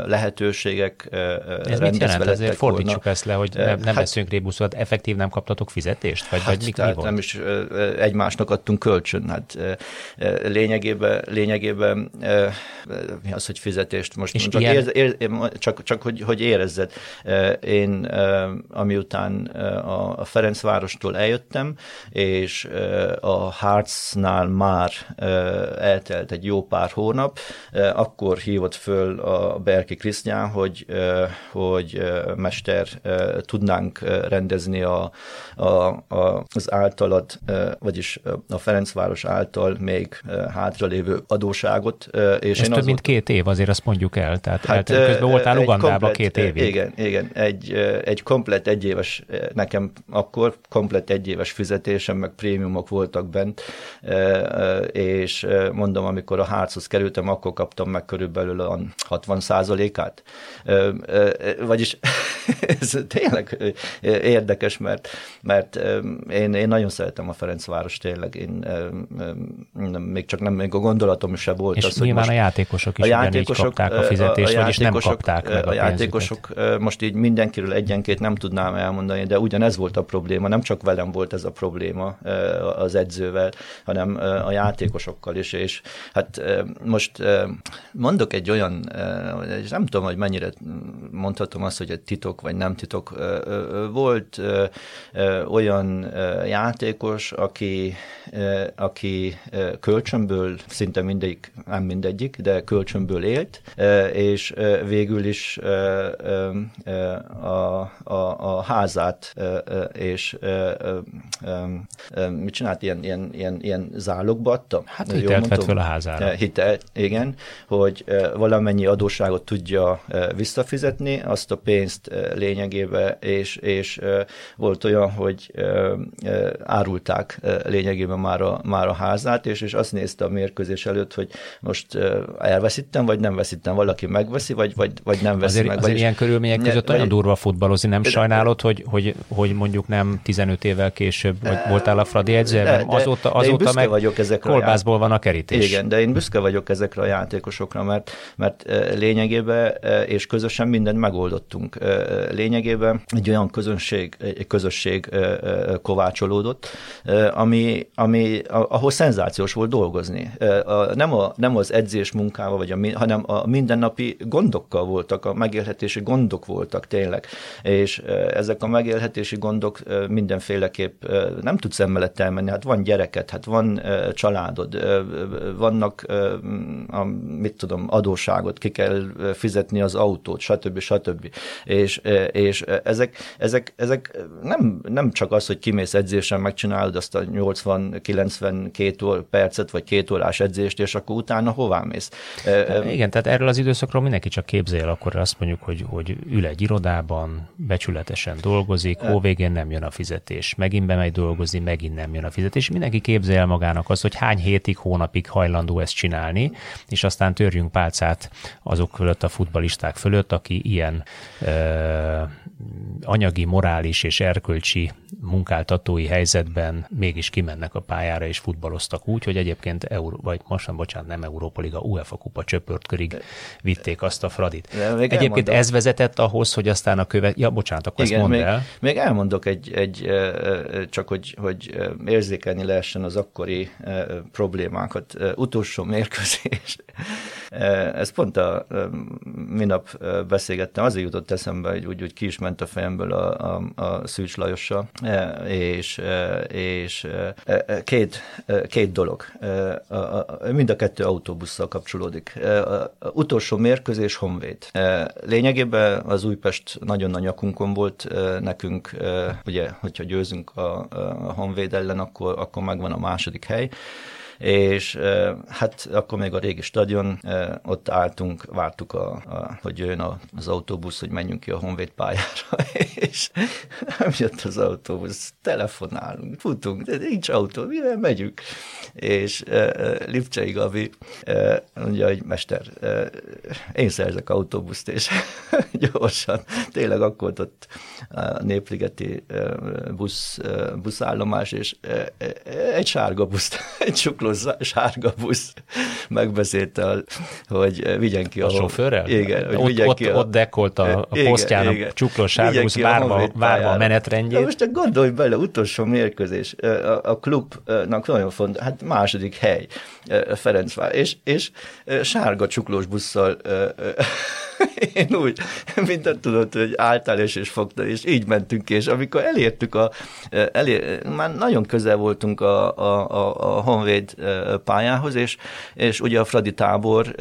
lehetőségek Ez mit jelent? Ezért fordítsuk volna. ezt le, hogy nem, nem hát, veszünk rébuszot, effektív nem kaptatok fizetést? Vagy, hát, vagy mi, tehát mi nem is egymásnak adtunk kölcsön. Hát lényegében, lényegében mi az, hogy fizetést most És csak, ilyen... ér, ér, csak, csak hogy, hogy érezzed. Én amiután a Ferencvárostól eljöttem, és a Harcnál már eltelt egy jó pár hónap, akkor hívott föl a Berki Krisztián, hogy, hogy mester, tudnánk rendezni a, a, a, az általad, vagyis a Ferencváros által még hátralévő adóságot. És Ez több mint két év, azért azt mondjuk el. Tehát hát, közben voltál Ugandában két évig. Igen, igen. Egy, egy komplet egyéves, nekem akkor komplet egyéves fizetésem, meg prémiumok voltak bent, és mondom, amikor a házhoz kerültem, akkor kaptam meg körülbelül a 60 át Vagyis [LAUGHS] ez tényleg érdekes, mert, mert én, én nagyon szeretem a Ferencváros, tényleg. Én, még csak nem, még a gondolatom se volt És az, hogy most a játékosok is a játékosok, kapták a fizetést, a, a vagyis nem kapták meg a, a játékosok, most így mindenkiről egyenként nem tudnám elmondani, de ugyanez volt a probléma, nem csak velem volt ez a probléma az edzővel, hanem a játékosokkal is, és hát most mondok egy olyan, és nem tudom, hogy mennyire mondhatom azt, hogy egy titok vagy nem titok, volt olyan játékos, aki, aki kölcsönből, szinte mindegyik, nem mindegyik, de kölcsönből élt, és végül is a, a, a házát és mit csinált, ilyen, ilyen, ilyen, ilyen zálogba adta? Hát hitelt vett fel a házára. Hitel, igen, hogy valamennyi adósságot tudja visszafizetni azt a pénzt lényegében, és, és volt olyan, hogy árulták lényegében már a, már a házát, és, és azt nézte a mérkőzés előtt, hogy most elveszítem, vagy nem veszítem, valaki megveszi, vagy, vagy, vagy nem veszi azért, meg. Azért ilyen körülmények között vagy, olyan durva futballozni, nem sajnálod, hogy, hogy, hogy mondjuk nem 15 évvel később vagy voltál a Fradi edzőben, azóta, azóta meg vagyok ezekre kolbászból van a kerítés. Igen, de én büszke vagyok ezekre a játékosokra, mert, mert lényegében és közösen mindent megoldottunk. Lényegében egy olyan közönség, egy közösség kovácsolódott, ami, ami, ahol szenzációs volt dolgozni. Nem, a, nem az edzés munkával, vagy a, hanem a mindennapi gondokkal voltak, a megélhetési gondok voltak tényleg. És ezek a megélhetési gondok mindenféleképp nem tudsz emellett elmenni. Hát van gyereket, hát van családod, vannak, a, mit tudom, adóságot, ki kell fizetni az autót, stb. stb. És, és ezek, ezek, ezek nem, nem csak az, hogy kimész edzésen, megcsinálod azt a 80-92 percet, vagy két órás edzést, és akkor utána hová mész? Igen, tehát erről az időszakról mindenki csak képzel, akkor azt mondjuk, hogy, hogy ül egy irodában, becsületesen dolgozik, hóvégén nem jön a fizetés, megint bemegy dolgozni, megint nem jön a fizetés. Mindenki képzel magának azt, hogy hány hétig, hónapig hajlandó ezt csinálni, és aztán törjünk pálcát azok fölött a futbalisták fölött, aki ilyen ö, anyagi, morális és erkölcsi munkáltatói helyzetben mégis kimennek a pályára és futballoztak úgy, hogy egyébként Euró, vagy most nem, bocsánat, nem Európa Liga, UEFA kupa csöpörtkörig vitték azt a Fradit. Egyébként elmondom. ez vezetett ahhoz, hogy aztán a követ... Ja, bocsánat, akkor Igen, ezt mondd még, el. Még elmondok egy, egy csak hogy, hogy érzékelni lehessen az akkori problémákat. Utolsó mérkőzés. Ez pont a minap beszélgettem, azért jutott eszembe, hogy úgy, úgy ki is ment a fejemből a, a, a Szűcs Lajossal, és, és két, két dolog. Mind a kettő autóbusszal kapcsolódik. Utolsó mérkőzés Honvéd. Lényegében az Újpest nagyon nagy nyakunkon volt nekünk, ugye, hogyha győzünk a, a Honvéd ellen, akkor, akkor megvan a második hely és hát akkor még a régi stadion, ott álltunk, vártuk, a, a, hogy jön az autóbusz, hogy menjünk ki a Honvéd pályára, [LAUGHS] és nem jött az autóbusz, telefonálunk, futunk, de nincs autó, mivel megyünk? És Lipcsei Gabi mondja, hogy mester, én szerzek autóbuszt, és [LAUGHS] gyorsan, tényleg akkor ott a Népligeti busz, buszállomás, és egy sárga busz, [LAUGHS] egy csukló sárga busz megbeszélte, hogy vigyen ki a... A sofőrrel? Igen. Hogy ott, ott, a, ott dekolt a, a posztján a csuklós sárga busz, várva, várva a menetrendjét. Na most csak gondolj bele, utolsó mérkőzés, a, a klubnak nagyon fontos, hát második hely, Ferencvár, és, és sárga csuklós busszal [LAUGHS] én úgy, mindent tudod, hogy álltál és, és fogtad, és így mentünk, és amikor elértük a, elér, már nagyon közel voltunk a, a, a, a Honvéd pályához, és, és ugye a Fradi tábor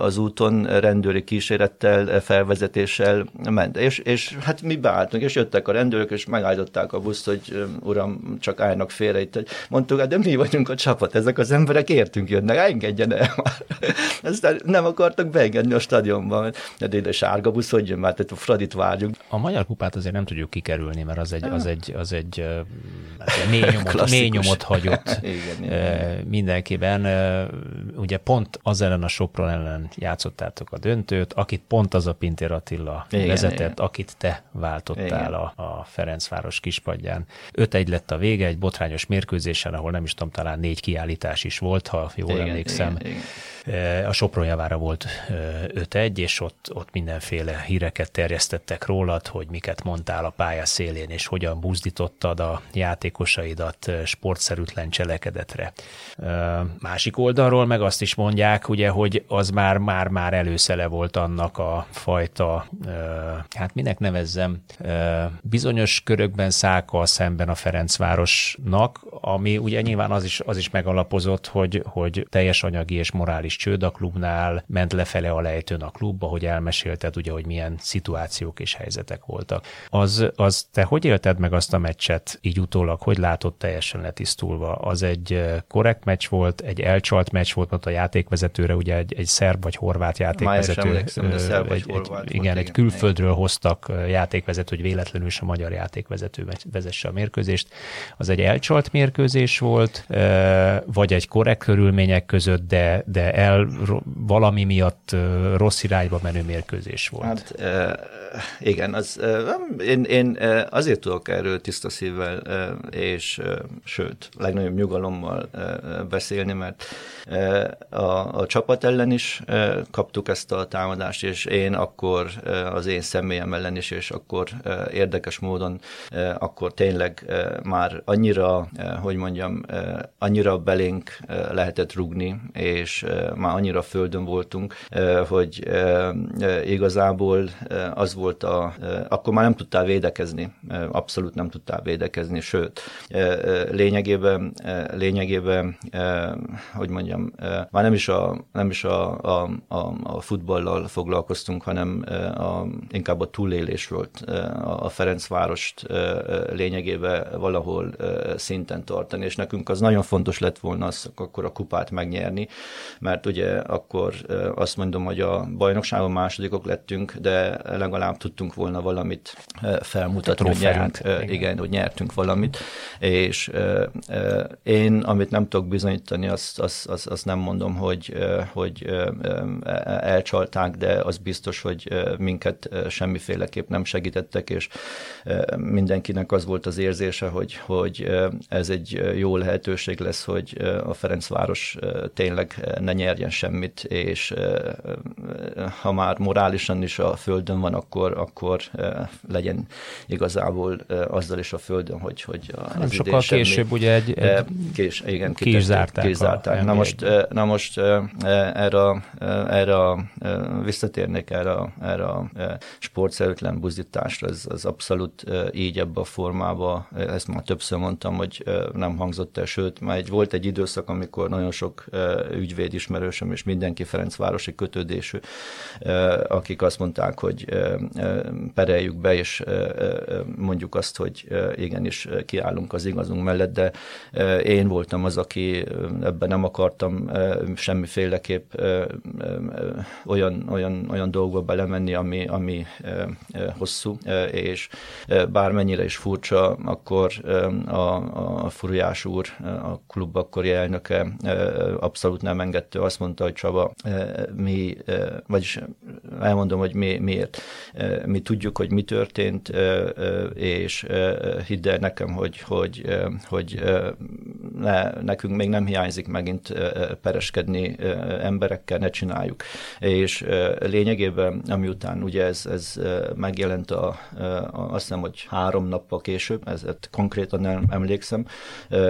az úton rendőri kísérettel, felvezetéssel ment, és, és hát mi beálltunk, és jöttek a rendőrök, és megállították a buszt, hogy uram, csak állnak félre itt. Mondtuk, hát de mi vagyunk a csapat, ezek az emberek értünk jönnek, engedjen el már. [LAUGHS] Aztán nem akartak beengedni a stadionban, de sárga busz, hogy jön már, tehát a Fradit várjuk. A magyar kupát azért nem tudjuk kikerülni, mert az egy, az egy, az egy, az egy mély, nyomot, mély nyomot hagyott [LAUGHS] igen, igen. mindenkiben. Ugye pont az ellen a Sopron ellen játszottátok a döntőt, akit pont az a Pintér Attila igen, vezetett, igen. akit te váltottál igen. a, a Ferencváros kispadján. 5-1 lett a vége, egy botrányos mérkőzésen, ahol nem is tudom, talán négy kiállítás is volt, ha jól igen, emlékszem. Igen, igen a Sopron javára volt 5-1, és ott, ott mindenféle híreket terjesztettek rólad, hogy miket mondtál a pálya szélén, és hogyan buzdítottad a játékosaidat sportszerűtlen cselekedetre. Másik oldalról meg azt is mondják, ugye, hogy az már már már előszele volt annak a fajta, hát minek nevezzem, bizonyos körökben száka szemben a Ferencvárosnak, ami ugye nyilván az is, az is megalapozott, hogy, hogy teljes anyagi és morális csőd a klubnál, ment lefele a lejtőn a klubba, hogy elmesélted ugye, hogy milyen szituációk és helyzetek voltak. Az, az te hogy élted meg azt a meccset így utólag, hogy látod teljesen letisztulva? Az egy korrekt korrekt meccs volt, egy elcsalt meccs volt, ott a játékvezetőre, ugye egy, egy szerb vagy horvát játékvezető. Emlékszem, de szerb vagy egy, horvát egy, igen, egy külföldről hoztak játékvezető, hogy véletlenül is a magyar játékvezető vezesse a mérkőzést. Az egy elcsalt mérkőzés volt, vagy egy korrekt körülmények között, de, de el valami miatt rossz irányba menő mérkőzés volt. Hát igen, az, én, én azért tudok erről tiszta szívvel és sőt, legnagyobb nyugalommal beszélni, mert a, a csapat ellen is kaptuk ezt a támadást, és én akkor az én személyem ellen is, és akkor érdekes módon akkor tényleg már annyira, hogy mondjam, annyira belénk lehetett rugni, és már annyira földön voltunk, hogy igazából az volt a, akkor már nem tudtál védekezni, abszolút nem tudtál védekezni, sőt, lényegében, lényegében, hogy mondjam, már nem is a, nem is a, a, a, a futballal foglalkoztunk, hanem a, inkább a túlélés volt a Ferencvárost lényegében valahol szinten tartani, és nekünk az nagyon fontos lett volna az, akkor a kupát megnyerni, mert ugye akkor azt mondom, hogy a bajnokságon másodikok lettünk, de legalább tudtunk volna valamit felmutatni, hogy nyerünk, igen. igen, hogy nyertünk valamit, és én, amit nem tudok bizonyítani, azt, azt, azt, azt nem mondom, hogy, hogy elcsalták, de az biztos, hogy minket semmiféleképp nem segítettek, és mindenkinek az volt az érzése, hogy, hogy ez egy jó lehetőség lesz, hogy a Ferencváros tényleg ne nyerjen semmit, és ha már morálisan is a földön van, akkor, akkor legyen igazából azzal is a földön, hogy, hogy az Nem sokkal semmi, később ugye egy, egy kés, igen, ki is zárták. Ki is zárták. Na, most, na most erre, erre visszatérnék erre, erre a sportszerűtlen buzdításra, ez az abszolút így ebbe a formába, ezt már többször mondtam, hogy nem hangzott el, sőt, már egy, volt egy időszak, amikor nagyon sok ügyvéd ismerősöm és mindenki Ferencvárosi kötődésű, akik azt mondták, hogy pereljük be, és mondjuk azt, hogy igenis kiállunk az igazunk mellett, de én voltam az, aki ebben nem akartam semmiféleképp olyan, olyan, olyan dolgokba belemenni, ami, ami hosszú, és bármennyire is furcsa, akkor a, a Furujás úr, a klub akkori elnöke abszolút nem engedte, azt mondta, hogy Csaba, mi, vagyis elmondom, hogy mi, miért. Mi tudjuk, hogy mi történt, és hidd el nekem, hogy, hogy, hogy ne, nekünk még nem hiányzik megint pereskedni emberekkel, ne csináljuk. És lényegében, amiután ugye ez, ez megjelent a, azt hiszem, hogy három nappal később, ez konkrétan nem emlékszem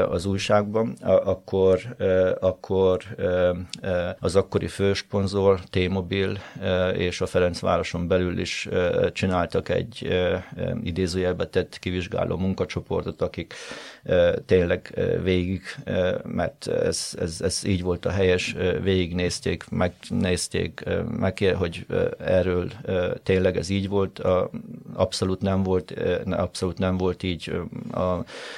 az újságban, akkor, akkor az akkori fősponzor, T-Mobil és a Ferencvároson belül is csináltak egy idézőjelbe tett kivizsgáló munkacsoportot, akik tényleg végig, mert ez, ez, ez így volt a helyes, végignézték, megnézték, meg, hogy erről tényleg ez így volt, abszolút nem volt, abszolút nem volt így,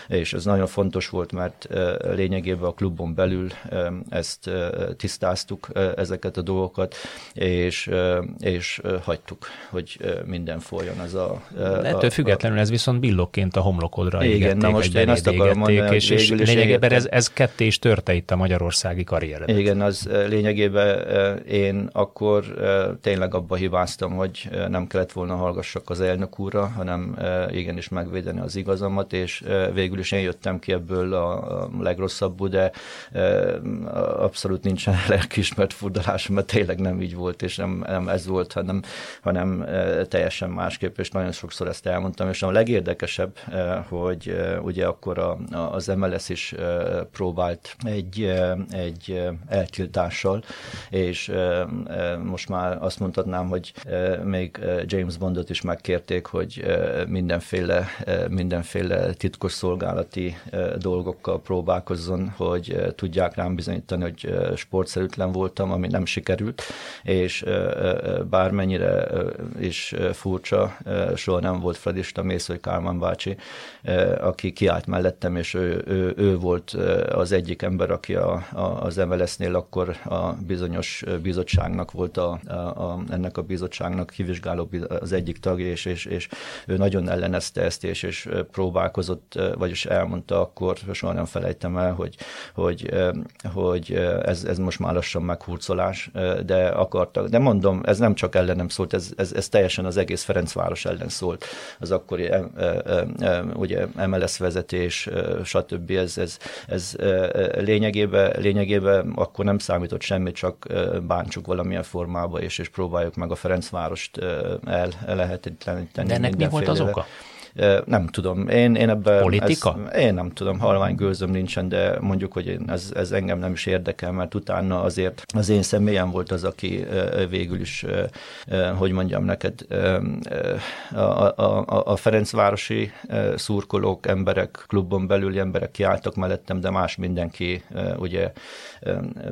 és ez nagyon fontos volt, mert lényegében a klubon belül ezt tisztáztuk, ezeket a dolgokat, és, és hagytuk, hogy minden folyjon ez a... Ettől függetlenül ez viszont billokként a homlokodra Igen, na most én azt akarom mondani, és, és lényegében ez, ez ketté is törte itt a magyarországi karrieredet. Igen, az lényegében én akkor tényleg abba hibáztam, hogy nem kellett volna hallgassak az elnök úrra, hanem igenis megvédeni az igazamat, és végül is én jöttem ki ebből a legrosszabbul, de abszolút nincsen [LAUGHS] lelkismert furdalásom, mert tényleg nem így volt, és nem, nem ez volt, hanem, hanem teljesen másképp, és nagyon sokszor ezt elmondtam, és a legérdekesebb, hogy ugye akkor a, az MLS is próbált egy, egy eltiltással, és most már azt mondhatnám, hogy még James Bondot is megkérték, hogy mindenféle, mindenféle titkos szolgálati dolgokkal próbálkozzon, hogy tudják rám bizonyítani, hogy sportszerűtlen voltam, ami nem sikerült, és bármennyire is furcsa, soha nem volt fradista mész, hogy Kálmán bácsi, aki kiállt mellettem, és ő, ő, ő volt az egyik ember, aki a, a, az MLS-nél akkor a bizonyos bizottságnak volt a, a, a, ennek a bizottságnak kivizsgáló az egyik tagja, és, és, és ő nagyon ellenezte ezt, és, és próbálkozott, vagyis elmondta akkor, soha nem felejtem el, hogy, hogy, hogy ez, ez most már lassan meghurcolás, de akartak. De mondom, ez nem csak ellenem szólt, ez, ez, ez teljesen az egész Ferencváros ellen szólt. Az akkori ugye MLS vezetés, stb. Ez, ez, ez lényegében, lényegében akkor nem számított semmit, csak bántsuk valamilyen formába, és, és próbáljuk meg a Ferencvárost el, lehetetleníteni. De ennek mi volt az oka? Nem tudom. Én, én ebben... Politika? Ez, én nem tudom, halvány gőzöm nincsen, de mondjuk, hogy én, ez, ez engem nem is érdekel, mert utána azért az én személyem volt az, aki végül is, hogy mondjam neked, a, a, a Ferencvárosi szurkolók, emberek, klubon belüli emberek kiálltak mellettem, de más mindenki ugye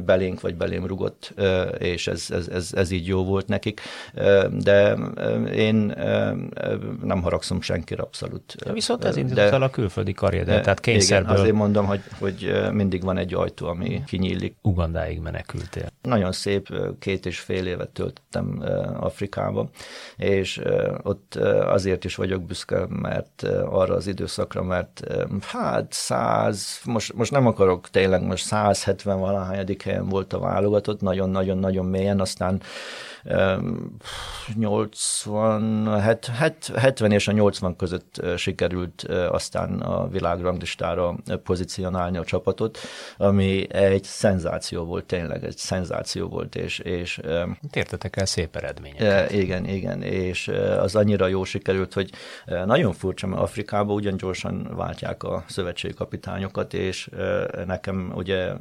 belénk vagy belém rugott, és ez, ez, ez, ez így jó volt nekik. De én nem haragszom senkire abszolút. De viszont ez indított el a külföldi karriedet, tehát kényszerből. Igen, azért mondom, hogy, hogy mindig van egy ajtó, ami kinyílik. Ugandáig menekültél. Nagyon szép, két és fél évet töltöttem Afrikába, és ott azért is vagyok büszke, mert arra az időszakra, mert hát száz, most, most nem akarok tényleg, most 170 valahányadik helyen volt a válogatott, nagyon-nagyon-nagyon mélyen, aztán 80, 70 és a 80 között sikerült aztán a világranglistára pozícionálni a csapatot, ami egy szenzáció volt, tényleg egy szenzáció volt, és... és Értetek el szép eredményeket. Igen, igen, és az annyira jó sikerült, hogy nagyon furcsa, mert Afrikában ugyan gyorsan váltják a szövetségkapitányokat, és nekem ugye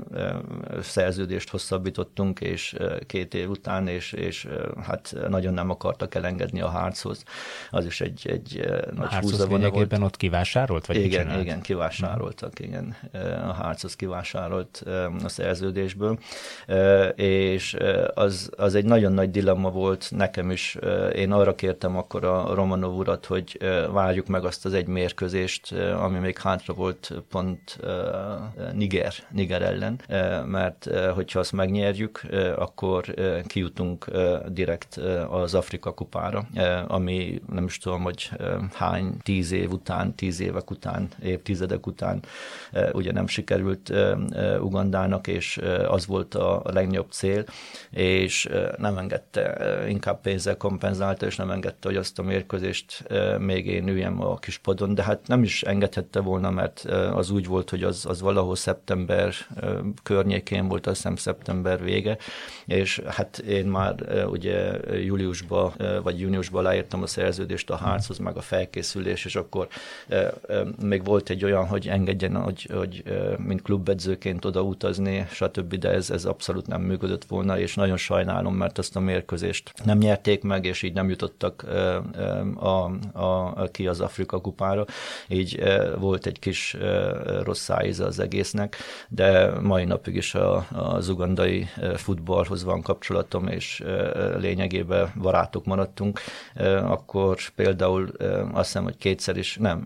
szerződést hosszabbítottunk, és két év után, és, és hát nagyon nem akartak elengedni a harchoz. Az is egy, egy nagy húzavona volt. ott kivásárolt? Vagy igen, igen, kivásároltak, igen. A harchoz kivásárolt a szerződésből, és az, az egy nagyon nagy dilemma volt nekem is. Én arra kértem akkor a Romanov urat, hogy várjuk meg azt az egy mérkőzést, ami még hátra volt pont Niger, Niger ellen, mert hogyha azt megnyerjük, akkor kijutunk direkt az Afrika kupára, ami nem is tudom, hogy hány tíz év után, tíz évek után, évtizedek után ugye nem sikerült Ugandának, és az volt a legnagyobb cél, és nem engedte, inkább pénzzel kompenzálta, és nem engedte, hogy azt a mérkőzést még én üljem a kis padon, de hát nem is engedhette volna, mert az úgy volt, hogy az, az valahol szeptember környékén volt, azt hiszem szeptember vége, és hát én már ugye júliusban vagy júniusban leírtam a szerződést a harchoz, meg a felkészülés, és akkor még volt egy olyan, hogy engedjen, hogy, hogy mint klubedzőként oda utazni, stb., de ez, ez abszolút nem működött volna, és nagyon sajnálom, mert azt a mérkőzést nem nyerték meg, és így nem jutottak a, a, a, ki az Afrika kupára, így volt egy kis rossz szájíze az egésznek, de mai napig is a, az ugandai futballhoz van kapcsolatom, és lényegében barátok maradtunk, akkor például azt hiszem, hogy kétszer is, nem,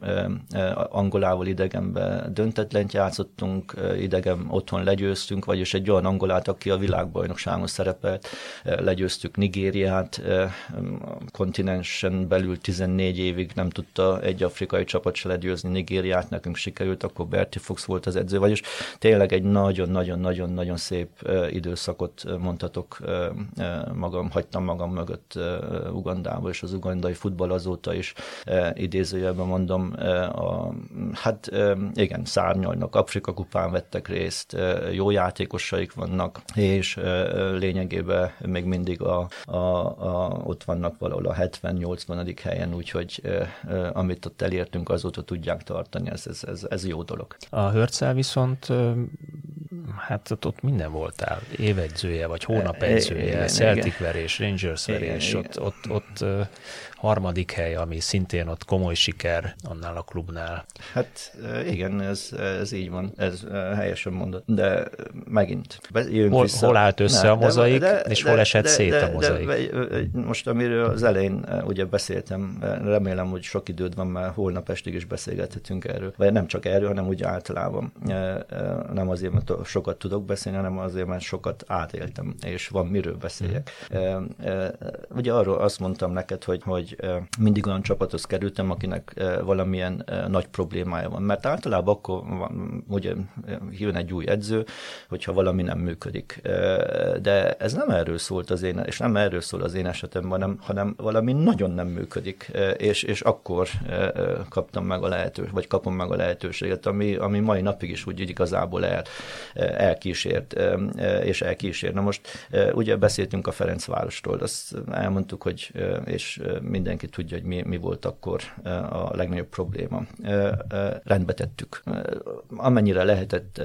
Angolával idegenbe döntetlent játszottunk, idegen otthon legyőztünk, vagyis egy olyan Angolát, aki a világbajnokságon szerepelt, legyőztük Nigériát, kontinensen belül 14 évig nem tudta egy afrikai csapat se legyőzni Nigériát, nekünk sikerült, akkor Bertie Fox volt az edző, vagyis tényleg egy nagyon-nagyon-nagyon-nagyon szép időszakot mondhatok magam, hagytam magam mögött Ugandába, és az ugandai futball azóta is idézőjelben mondom, a, hát igen, szárnyalnak, Afrika kupán vettek részt, jó játékosaik vannak, és lényegében még mindig a, a, a, ott vannak valahol a 70-80. helyen, úgyhogy amit ott elértünk, azóta tudják tartani, ez, ez, ez, ez jó dolog. A Hörcel viszont Hát ott, ott minden voltál. Évegyzője, vagy hónapegyzője, Celtic verés, Rangers verés, ott, ott, ott harmadik hely, ami szintén ott komoly siker annál a klubnál. Hát igen, ez, ez így van, ez helyesen mondott, de megint hol, vissza. Hol állt össze ne, a mozaik, de, de, és hol esett de, szét de, a mozaik? De, de, most amiről az elején ugye beszéltem, remélem, hogy sok időd van, mert holnap estig is beszélgethetünk erről, vagy nem csak erről, hanem úgy általában. Nem azért, mert sokat tudok beszélni, hanem azért, mert sokat átéltem, és van miről beszéljek. Mm. Ugye arról azt mondtam neked, hogy, hogy mindig olyan csapathoz kerültem, akinek valamilyen nagy problémája van. Mert általában akkor van, ugye jön egy új edző, hogyha valami nem működik. De ez nem erről szólt az én, és nem erről szól az én esetemben, hanem, hanem valami nagyon nem működik, és, és akkor kaptam meg a lehetőséget, vagy kapom meg a lehetőséget, ami, ami mai napig is úgy igazából el, elkísért, és elkísér. Na most ugye beszéltünk a Ferencvárosról, azt elmondtuk, hogy és mind mindenki tudja, hogy mi, mi volt akkor a legnagyobb probléma. Rendbe tettük. Amennyire lehetett,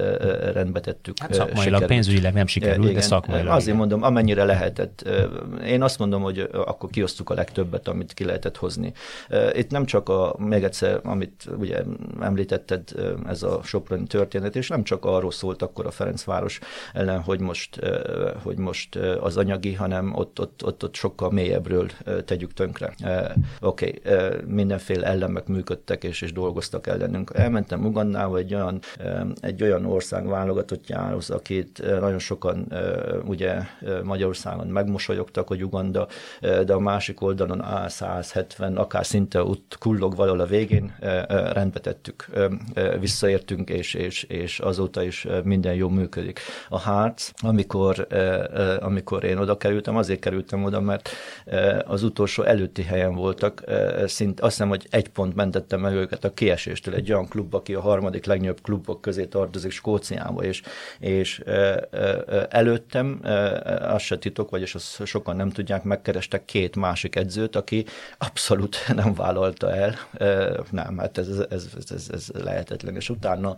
rendbe tettük. Hát szakmailag, sikerült. pénzügyileg nem sikerült, igen, de szakmailag. Azért igen. mondom, amennyire lehetett. Én azt mondom, hogy akkor kiosztuk a legtöbbet, amit ki lehetett hozni. Itt nem csak a, még egyszer, amit ugye említetted, ez a Soproni történet, és nem csak arról szólt akkor a Ferencváros ellen, hogy most, hogy most az anyagi, hanem ott, ott, ott, ott sokkal mélyebbről tegyük tönkre. Oké, okay, mindenféle ellemek működtek és, és dolgoztak ellenünk. Elmentem Ugandába egy olyan, egy olyan ország válogatottjához, akit nagyon sokan ugye Magyarországon megmosolyogtak, hogy Uganda, de a másik oldalon A170, akár szinte ott kullog valahol a végén, rendbe tettük, visszaértünk, és, és, és azóta is minden jó működik. A harc, amikor, amikor én oda kerültem, azért kerültem oda, mert az utolsó előtti helyen voltak, szint, azt hiszem, hogy egy pont mentettem meg őket a kieséstől, egy olyan klub, aki a harmadik legnagyobb klubok közé tartozik Skóciába, és, és előttem, az se titok, vagyis azt sokan nem tudják, megkerestek két másik edzőt, aki abszolút [LAUGHS] nem vállalta el, nem, hát ez, ez, ez, ez, ez lehetetlen, és utána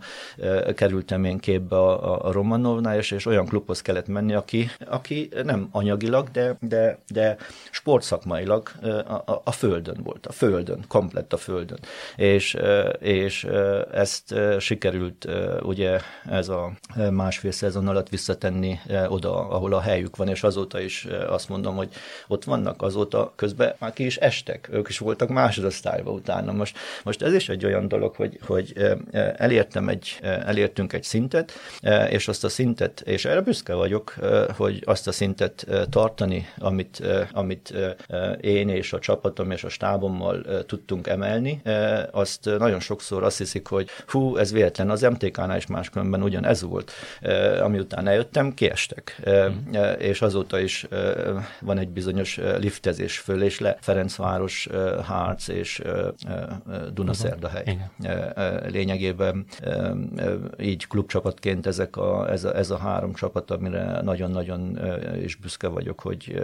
kerültem én képbe a, a Romanovnál, és, és olyan klubhoz kellett menni, aki, aki nem anyagilag, de, de, de sportszakmailag a, a, a földön volt, a földön, komplett a földön. És, és ezt sikerült ugye ez a másfél szezon alatt visszatenni oda, ahol a helyük van, és azóta is azt mondom, hogy ott vannak, azóta közben már ki is estek, ők is voltak másodosztályban utána. Most, most ez is egy olyan dolog, hogy, hogy elértem egy, elértünk egy szintet, és azt a szintet, és erre büszke vagyok, hogy azt a szintet tartani, amit, amit én és a csapatom és a stábommal tudtunk emelni, azt nagyon sokszor azt hiszik, hogy hú, ez véletlen, az MTK-nál is máskülönben ugyan ez volt. Ami után eljöttem, kiestek. Mm. És azóta is van egy bizonyos liftezés föl és le. Ferencváros, Harc és Dunaszerdahely. Igen. Lényegében így klubcsapatként ezek a, ez, a, ez a három csapat, amire nagyon-nagyon is büszke vagyok, hogy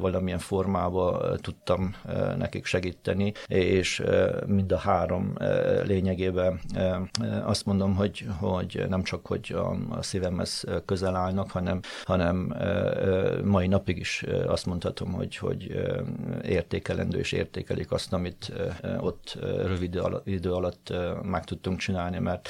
valamilyen formában tudtam nekik segíteni, és mind a három lényegében azt mondom, hogy, hogy nem csak, hogy a szívemhez közel állnak, hanem, hanem mai napig is azt mondhatom, hogy, hogy értékelendő és értékelik azt, amit ott rövid idő alatt meg tudtunk csinálni, mert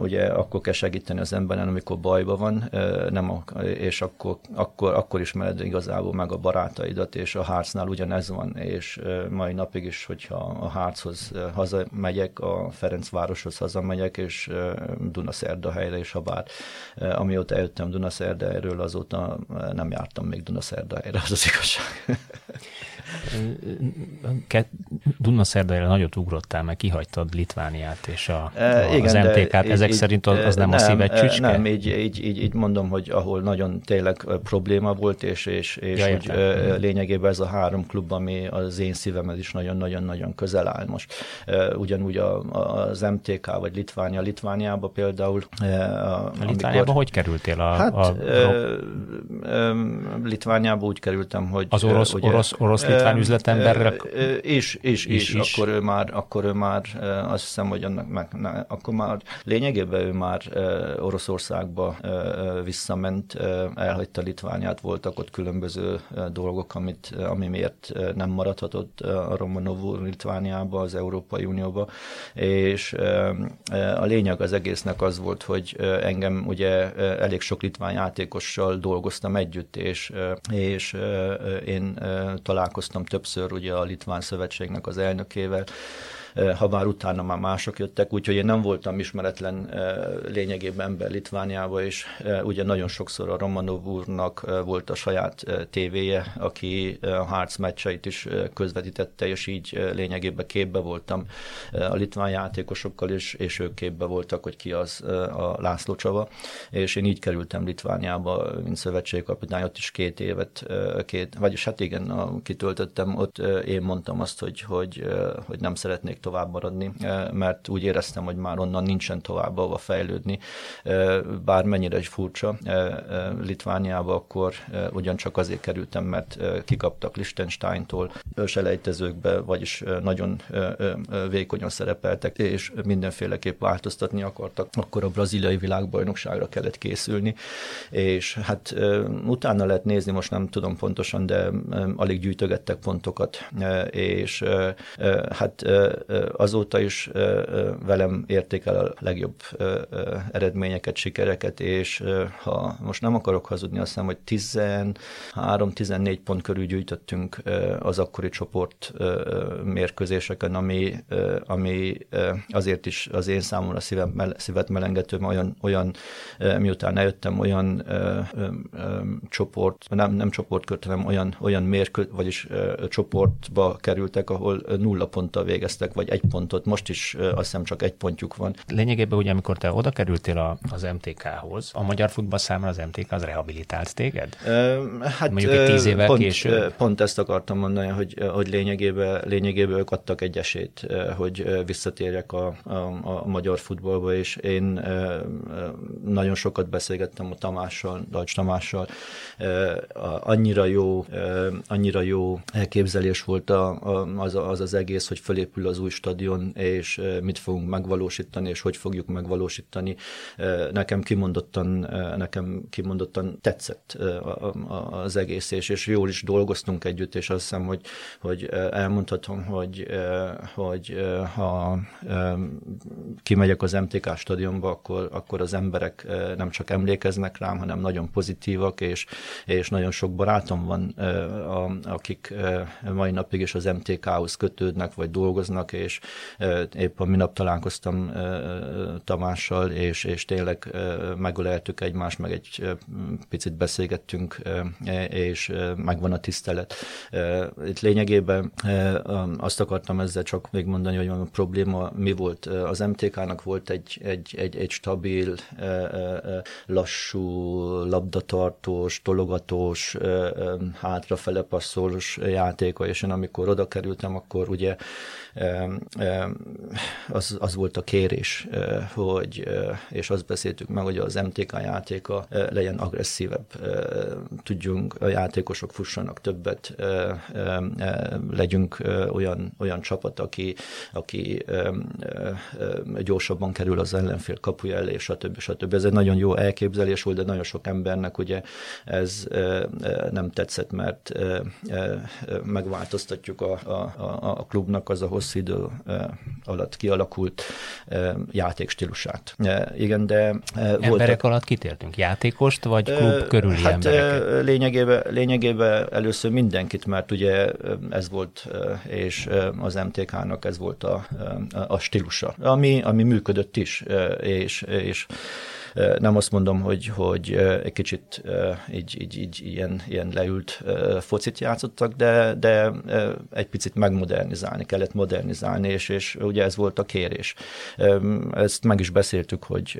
ugye akkor kell segíteni az emberen, amikor bajban van, nem a, és akkor, akkor, akkor ismered igazából meg a barátaidat, és a hárcnál ugyanez van, és mai napig is, hogyha a hárchoz hazamegyek, a Ferencvároshoz hazamegyek, és Dunaszerdahelyre is, ha bár amióta eljöttem Dunaszerdahelyről, azóta nem jártam még Dunaszerdahelyre, az az igazság. [LAUGHS] Dunaszerdaira nagyot ugrottál, meg kihagytad Litvániát és a, e, igen, az MTK-t. Ezek így, szerint az, az nem, nem a szíved csücske? Nem, így, így, így, így mondom, hogy ahol nagyon tényleg probléma volt, és, és, és ja, hogy értem. lényegében ez a három klub, ami az én szívemhez is nagyon-nagyon-nagyon közel áll most. Ugyanúgy az MTK vagy Litvánia, Litvániába például. A Litvániába hogy kerültél? A, hát, a, a... Litvániába úgy kerültem, hogy... Az orosz, ugye, orosz, orosz litván üzletemberrel? És, is, is, is. Akkor ő már, akkor ő már azt hiszem, hogy annak meg, ne, akkor már lényegében ő már Oroszországba visszament, elhagyta Litvániát, voltak ott különböző dolgok, amit, ami miért nem maradhatott a Romanovú Litvániába, az Európai Unióba, és a lényeg az egésznek az volt, hogy engem ugye elég sok litván játékossal dolgoztam együtt, és, és én találkoztam többször ugye a Litván Szövetségnek az elnökével, ha bár utána már mások jöttek, úgyhogy én nem voltam ismeretlen lényegében ember Litvániába, és ugye nagyon sokszor a Romanov úrnak volt a saját tévéje, aki a Harc meccseit is közvetítette, és így lényegében képbe voltam a litván játékosokkal, és, és ők képbe voltak, hogy ki az a László Csaba, és én így kerültem Litvániába, mint szövetségkapitány, ott is két évet, két, vagyis hát igen, kitöltöttem, ott én mondtam azt, hogy, hogy, hogy nem szeretnék tovább maradni, eh, mert úgy éreztem, hogy már onnan nincsen tovább ahova fejlődni. Eh, bármennyire egy furcsa, eh, Litvániába akkor ugyancsak azért kerültem, mert kikaptak Liechtensteintól, selejtezőkbe, vagyis nagyon vékonyan szerepeltek, és mindenféleképp változtatni akartak. Akkor a braziliai világbajnokságra kellett készülni, és hát utána lehet nézni, most nem tudom pontosan, de alig gyűjtögettek pontokat, és hát azóta is velem érték el a legjobb eredményeket, sikereket, és ha most nem akarok hazudni, azt hiszem, hogy 13-14 pont körül gyűjtöttünk az akkori csoport mérkőzéseken, ami, ami azért is az én számomra szívem, szívet melengető, olyan, olyan miután eljöttem, olyan csoport, nem, nem csoportkört, hanem olyan, olyan mérkő, vagyis csoportba kerültek, ahol nulla ponttal végeztek, vagy egy pontot, most is azt hiszem csak egy pontjuk van. Lényegében ugye, amikor te oda kerültél a, az MTK-hoz, a magyar futball számára az MTK az rehabilitált téged? Hát Mondjuk egy tíz évvel pont, később? Pont ezt akartam mondani, hogy, hogy lényegében, lényegében ők adtak egy esélyt, hogy visszatérjek a, a, a magyar futballba, és én nagyon sokat beszélgettem a Tamással, Dajcs Tamással, annyira jó, annyira jó elképzelés volt az, az az egész, hogy fölépül az új stadion, és mit fogunk megvalósítani, és hogy fogjuk megvalósítani. Nekem kimondottan, nekem kimondottan tetszett az egész, és, és jól is dolgoztunk együtt, és azt hiszem, hogy, hogy elmondhatom, hogy, hogy ha kimegyek az MTK stadionba, akkor, akkor az emberek nem csak emlékeznek rám, hanem nagyon pozitívak, és, és nagyon sok barátom van, akik mai napig is az MTK-hoz kötődnek, vagy dolgoznak, és épp a minap találkoztam Tamással, és, és tényleg megöleltük egymást, meg egy picit beszélgettünk, és megvan a tisztelet. Itt lényegében azt akartam ezzel csak még mondani, hogy a probléma mi volt. Az MTK-nak volt egy, egy, egy, egy stabil, lassú, labdatartós, tologatós, hátrafele passzolós játéka, és én amikor oda kerültem, akkor ugye az, az volt a kérés, hogy, és azt beszéltük meg, hogy az MTK játéka legyen agresszívebb, tudjunk, a játékosok fussanak többet, legyünk olyan, olyan csapat, aki, aki gyorsabban kerül az ellenfél kapuja elé, stb. stb. Ez egy nagyon jó elképzelés volt, de nagyon sok embernek ugye ez nem tetszett, mert megváltoztatjuk a, a, a klubnak az a hosszú idő alatt kialakult játékstílusát. Igen, de Emberek voltak... alatt kitértünk? Játékost, vagy klub körüli hát, embereket? Lényegében, lényegében először mindenkit, mert ugye ez volt, és az MTK-nak ez volt a, a stílusa, ami, ami működött is, és, és nem azt mondom, hogy, hogy egy kicsit így, így, így ilyen, ilyen leült focit játszottak, de, de egy picit megmodernizálni, kellett modernizálni, és, és ugye ez volt a kérés. Ezt meg is beszéltük, hogy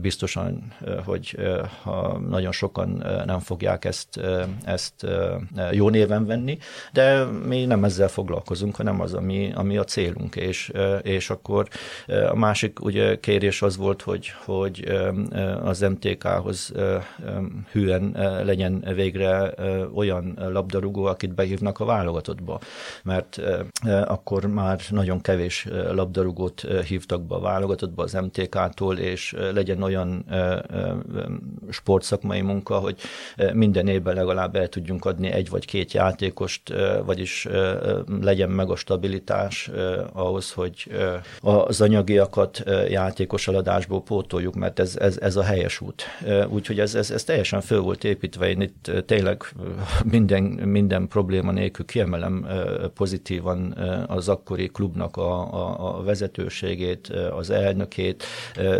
biztosan, hogy ha nagyon sokan nem fogják ezt, ezt jó néven venni, de mi nem ezzel foglalkozunk, hanem az, ami, ami a célunk, és, és akkor a másik ugye kérés az volt, hogy, hogy az MTK-hoz hűen legyen végre olyan labdarúgó, akit behívnak a válogatottba. Mert akkor már nagyon kevés labdarúgót hívtak be a válogatottba az MTK-tól, és legyen olyan sportszakmai munka, hogy minden évben legalább el tudjunk adni egy vagy két játékost, vagyis legyen meg a stabilitás ahhoz, hogy az anyagiakat játékos eladásból pótoljuk, mert ez, ez, ez a helyes út. Úgyhogy ez, ez, ez teljesen föl volt építve, én itt tényleg minden, minden probléma nélkül kiemelem pozitívan az akkori klubnak a, a, a vezetőségét, az elnökét,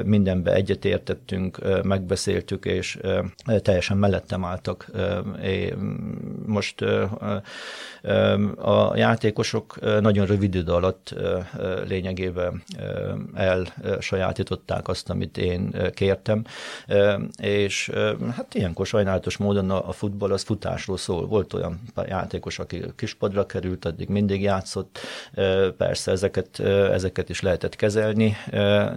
mindenbe egyetértettünk, megbeszéltük, és teljesen mellettem álltak. Most a játékosok nagyon rövid idő alatt lényegében elsajátították azt, amit én kértem, és hát ilyenkor sajnálatos módon a futball az futásról szól. Volt olyan játékos, aki kispadra került, addig mindig játszott, persze ezeket, ezeket is lehetett kezelni,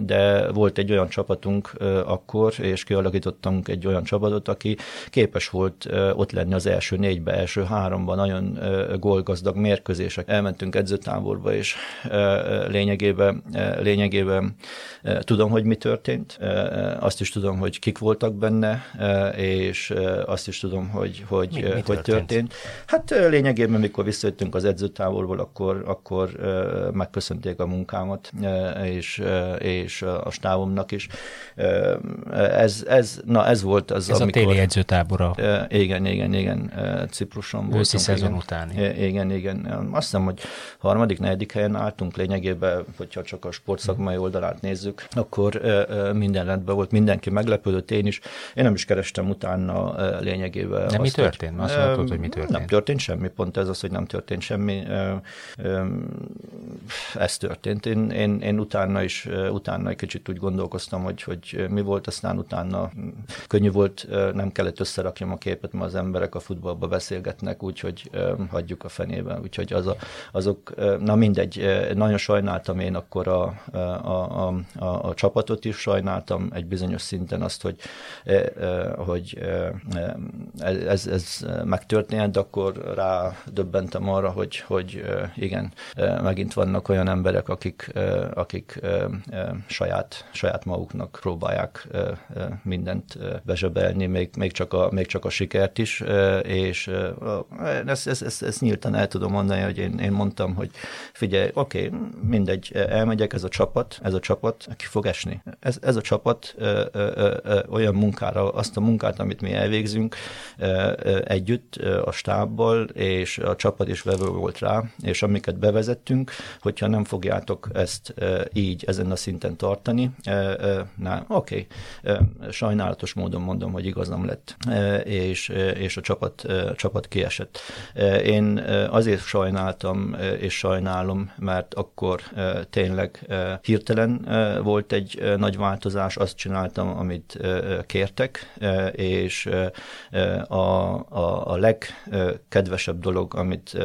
de volt egy olyan csapatunk akkor, és kialakítottunk egy olyan csapatot, aki képes volt ott lenni az első négybe, első háromban, nagyon gólgazdag mérkőzések. Elmentünk edzőtáborba, és lényegében, lényegében tudom, hogy mi történt, azt is tudom, hogy kik voltak benne, és azt is tudom, hogy, hogy, mi, mi hogy történt? Hát lényegében, mikor visszajöttünk az edzőtáborból, akkor, akkor megköszönték a munkámat, és, és a stábomnak is. Ez, ez, na ez volt az, ez amikor... a téli edzőtábora. Igen, igen, igen, Cipruson voltunk. Őszi szezon utáni. Igen, igen. Azt hiszem, hogy harmadik, negyedik helyen álltunk lényegében, hogyha csak a sportszakmai oldalát nézzük, akkor minden rendben volt, mindenki meglepődött, én is. Én nem is kerestem utána lényegében. De azt, mi történt? Hogy, azt mondtad, hogy mi történt? Nem történt semmi, pont ez az, hogy nem történt semmi. Ez történt. Én, én, én utána is, utána egy kicsit úgy gondolkoztam, hogy, hogy mi volt, aztán utána könnyű volt, nem kellett összerakjam a képet, mert az emberek a futballba beszélgetnek, úgyhogy hagyjuk a fenében. Úgyhogy az a, azok, na mindegy, nagyon sajnáltam én akkor a, a, a, a, a csapatot is, sajnáltam egy bizonyos szinten azt, hogy, hogy ez, ez megtörtént, de akkor rá döbbentem arra, hogy, hogy igen, megint vannak olyan emberek, akik, akik saját, saját maguknak próbálják mindent bezsebelni, még, még, csak a, még csak a sikert is, és ezt, ezt, ezt, ezt nyíltan el tudom mondani, hogy én, én mondtam, hogy figyelj, oké, okay, mindegy, elmegyek, ez a csapat, ez a csapat ki fog esni. Ez, ez a csapat ö, ö, ö, olyan munkára, azt a munkát, amit mi elvégzünk ö, ö, együtt ö, a stábbal, és a csapat is vevő volt rá, és amiket bevezettünk, hogyha nem fogjátok ezt ö, így, ezen a szinten tartani, ö, ö, na, oké, okay. sajnálatos módon mondom, hogy igazam lett, ö, és, és a csapat, a csapat kiesett. Én azért sajnáltam, és sajnálom, mert akkor tényleg hirtelen volt egy nagy változás, azt csináltam, amit kértek, és a, a, a legkedvesebb dolog, amit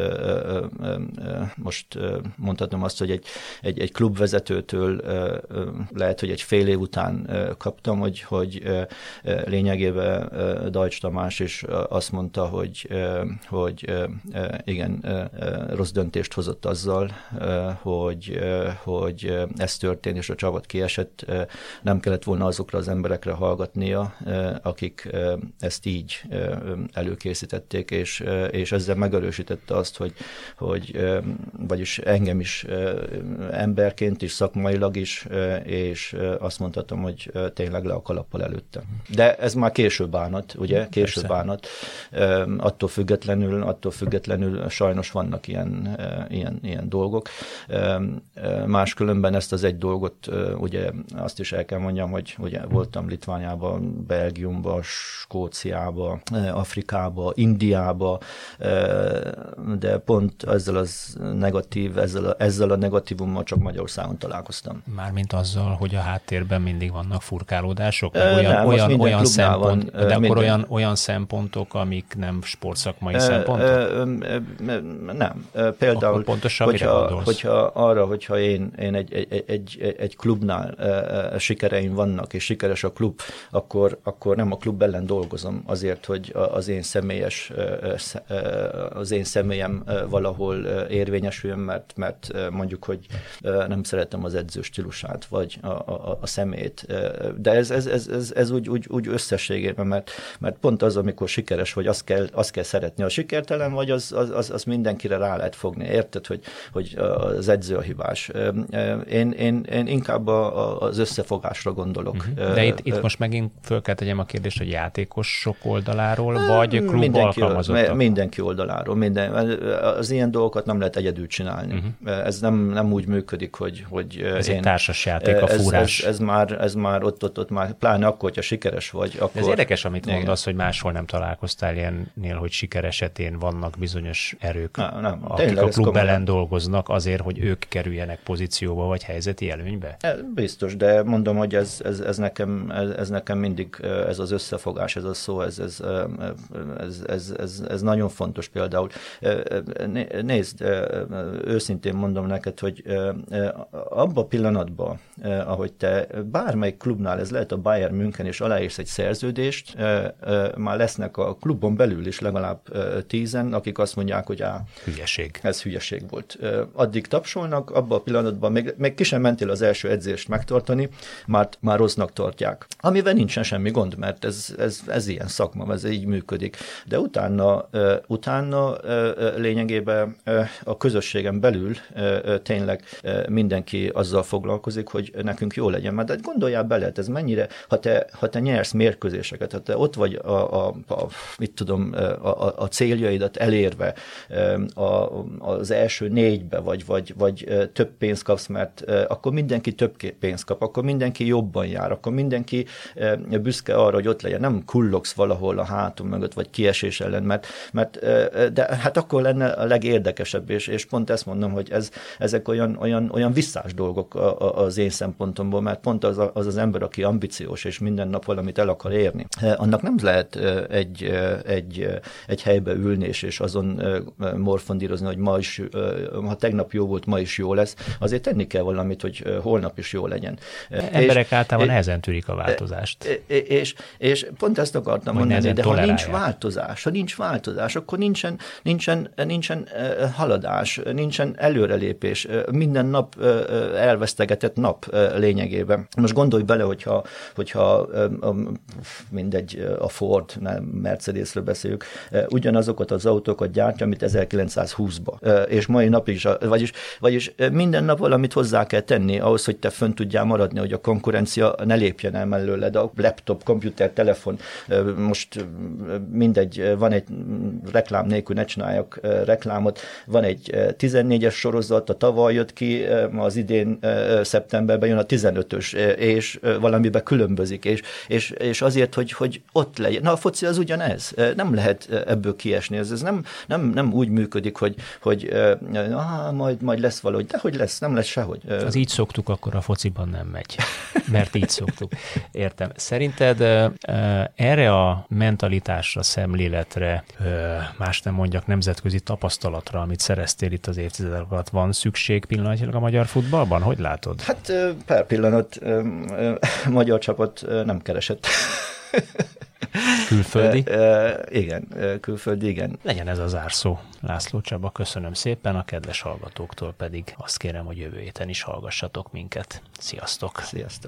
most mondhatom azt, hogy egy, egy, egy klubvezetőtől lehet, hogy egy fél év után kaptam, hogy, hogy lényegében Dajcs Tamás is azt mondta, hogy, hogy igen, rossz döntést hozott azzal, hogy, hogy ez történt, és a csapat kiesett. Nem kellett volna azokra az emberekre hallgatnia, akik ezt így előkészítették, és, és ezzel megerősítette azt, hogy, hogy vagyis engem is emberként is, szakmailag is, és azt mondhatom, hogy tényleg le a kalappal előtte. De ez már később bánat, ugye? Később bánat. Attól függetlenül, attól függetlenül sajnos vannak ilyen, ilyen, ilyen dolgok. Máskülönben ezt az egy dolgot, ugye azt is el kell mondjam, hogy ugye voltam Litvániában, Belgiumban, Skóciában, Afrikába, Indiába, de pont ezzel az negatív, ezzel a, ezzel a negatívummal csak Magyarországon találkoztam. Mármint azzal, hogy a háttérben mindig vannak furkálódások? Olyan, nem, olyan, olyan szempont, van, de akkor minden... olyan, olyan szempontok, amik nem sportszakmai szempontok? Nem. Például, akkor pontosan hogyha, hogyha arra, hogyha én, én egy, egy, egy, egy klubnál sikereim vannak, és sikeres a klub, akkor, akkor nem a klub ellen dolgozom azért, hogy az én személyes, az én személyem valahol érvényesüljön, mert, mert mondjuk, hogy nem szeretem az edző stílusát, vagy a, a, a szemét. De ez, ez, ez, ez, ez úgy, úgy, úgy összességében, mert, mert pont az, amikor sikeres vagy, azt kell, azt kell szeretni. A sikertelen vagy, az, az, az, az mindenkire rá lehet fogni. Érted, hogy, hogy az edző a hibás. Én, én, én inkább az összefogásra gondolok. Uh-huh. De itt, itt most megint föl kell tegyem a kérdést, hogy játékosok oldaláról, vagy klub mindenki, alkalmazottak? Mindenki oldaláról. Minden, az ilyen dolgokat nem lehet egyedül csinálni. Uh-huh. Ez nem, nem úgy működik, hogy, hogy ez én, egy társas játék, a fúrás. Ez, ez, ez, már, ez már ott, ott, ott már, pláne akkor, hogyha sikeres vagy. Akkor... Ez érdekes, amit mondasz, hogy máshol nem találkoztál ilyennél, hogy siker esetén vannak bizonyos erők, nem, nem, akik a klub ellen dolgoznak azért, hogy ők kerüljenek pozícióba vagy helyzeti előnybe? E, biztos, de mondom, hogy ez, ez, ez, nekem, ez, ez nekem mindig ez az összefogás, ez a szó, ez, ez, ez, ez, ez, ez nagyon fontos például. Nézd, őszintén mondom neked, hogy abban a pillanatban, ahogy te bármelyik klubnál, ez lehet a Bayern München, és aláírsz egy szerződést, már lesznek a klubon belül is legalább tízen, akik azt mondják, hogy á, hülyeség. ez hülyeség volt. Addig tapsolnak, abban a pillanatban még, még ki sem mentél az első edzést megtartani, már, már rossznak tartják. Amivel nincsen semmi gond, mert ez, ez, ez ilyen szakma, ez így működik. De utána, utána lényegében a közösségen belül tényleg mindenki azzal foglalkozik, hogy nekünk jó legyen. Mert gondoljál bele, ez mennyire, ha te, ha te nyersz mérkőzéseket, ha te ott vagy a, a, a mit tudom, a, a, a céljaidat elérve a, az első négybe, vagy, vagy, vagy több pénzt kapsz, mert akkor mindenki több pénzt kap, akkor mindenki jobban jár, akkor mindenki büszke arra, hogy ott legyen, nem kullogsz valahol a hátunk mögött, vagy kiesés ellen, mert, mert de hát akkor lenne a legérdekesebb, és, és pont ezt mondom, hogy ez, ezek olyan, olyan, olyan visszás dolgok az én szempontomból, mert pont az, az az ember, aki ambiciós, és minden nap valamit el akar érni, annak nem lehet egy, egy, egy helybe ülni, és, és azon morfondírozni, hogy ma is, ha tegnap jó volt, ma is jó lesz, azért tenni kell valamit, hogy holnap is jó legyen. Emberek és, általában nehezen tűrik a változást. És, és, és pont ezt akartam hogy mondani, de ha nincs változás, ha nincs változás, akkor nincsen, nincsen, nincsen haladás, nincsen előrelépés, minden nap elvesztegetett nap lényegében. Most gondolj bele, hogyha, hogyha mindegy, a Ford, nem Mercedesről beszéljük, ugyanazokat az autókat gyártja, amit 1920-ba. És mai nap is, vagyis, vagyis minden nap valamit hozzá kell tenni ahhoz, hogy te fönn tudjál maradni, hogy a konkurencia ne lépjen el mellőled. A laptop, komputer, telefon, most mindegy, van egy reklám nélkül, ne csináljak reklámot, van egy 14-es sorozat, a tavaly jött ki, az idén szeptemberben jön a 15-ös, és valamiben különbözik, és, és, és azért, hogy, hogy ott legyen. Na, a foci az ugyanez. Nem lehet ebből kiesni. Ez, ez nem, nem, nem úgy működik, hogy, hogy ah, majd, majd lesz valahogy, de hogy lesz, nem lesz sehogy. Az így szoktuk, akkor a fociban nem megy. Mert így szoktuk. Értem. Szerinted erre a mentalitásra, szemléletre, más nem mondjak, nemzetközi tapasztalatra, amit szereztél itt az évtizedek alatt, van szükség pillanatilag a magyar futballban? Hogy látod? Hát per pillanat magyar csapat nem keresett. Külföldi? igen, külföldi, igen. Legyen ez az árszó. László Csaba, köszönöm szépen, a kedves hallgatóktól pedig azt kérem, hogy jövő héten is hallgassatok minket. Sziasztok! Sziasztok!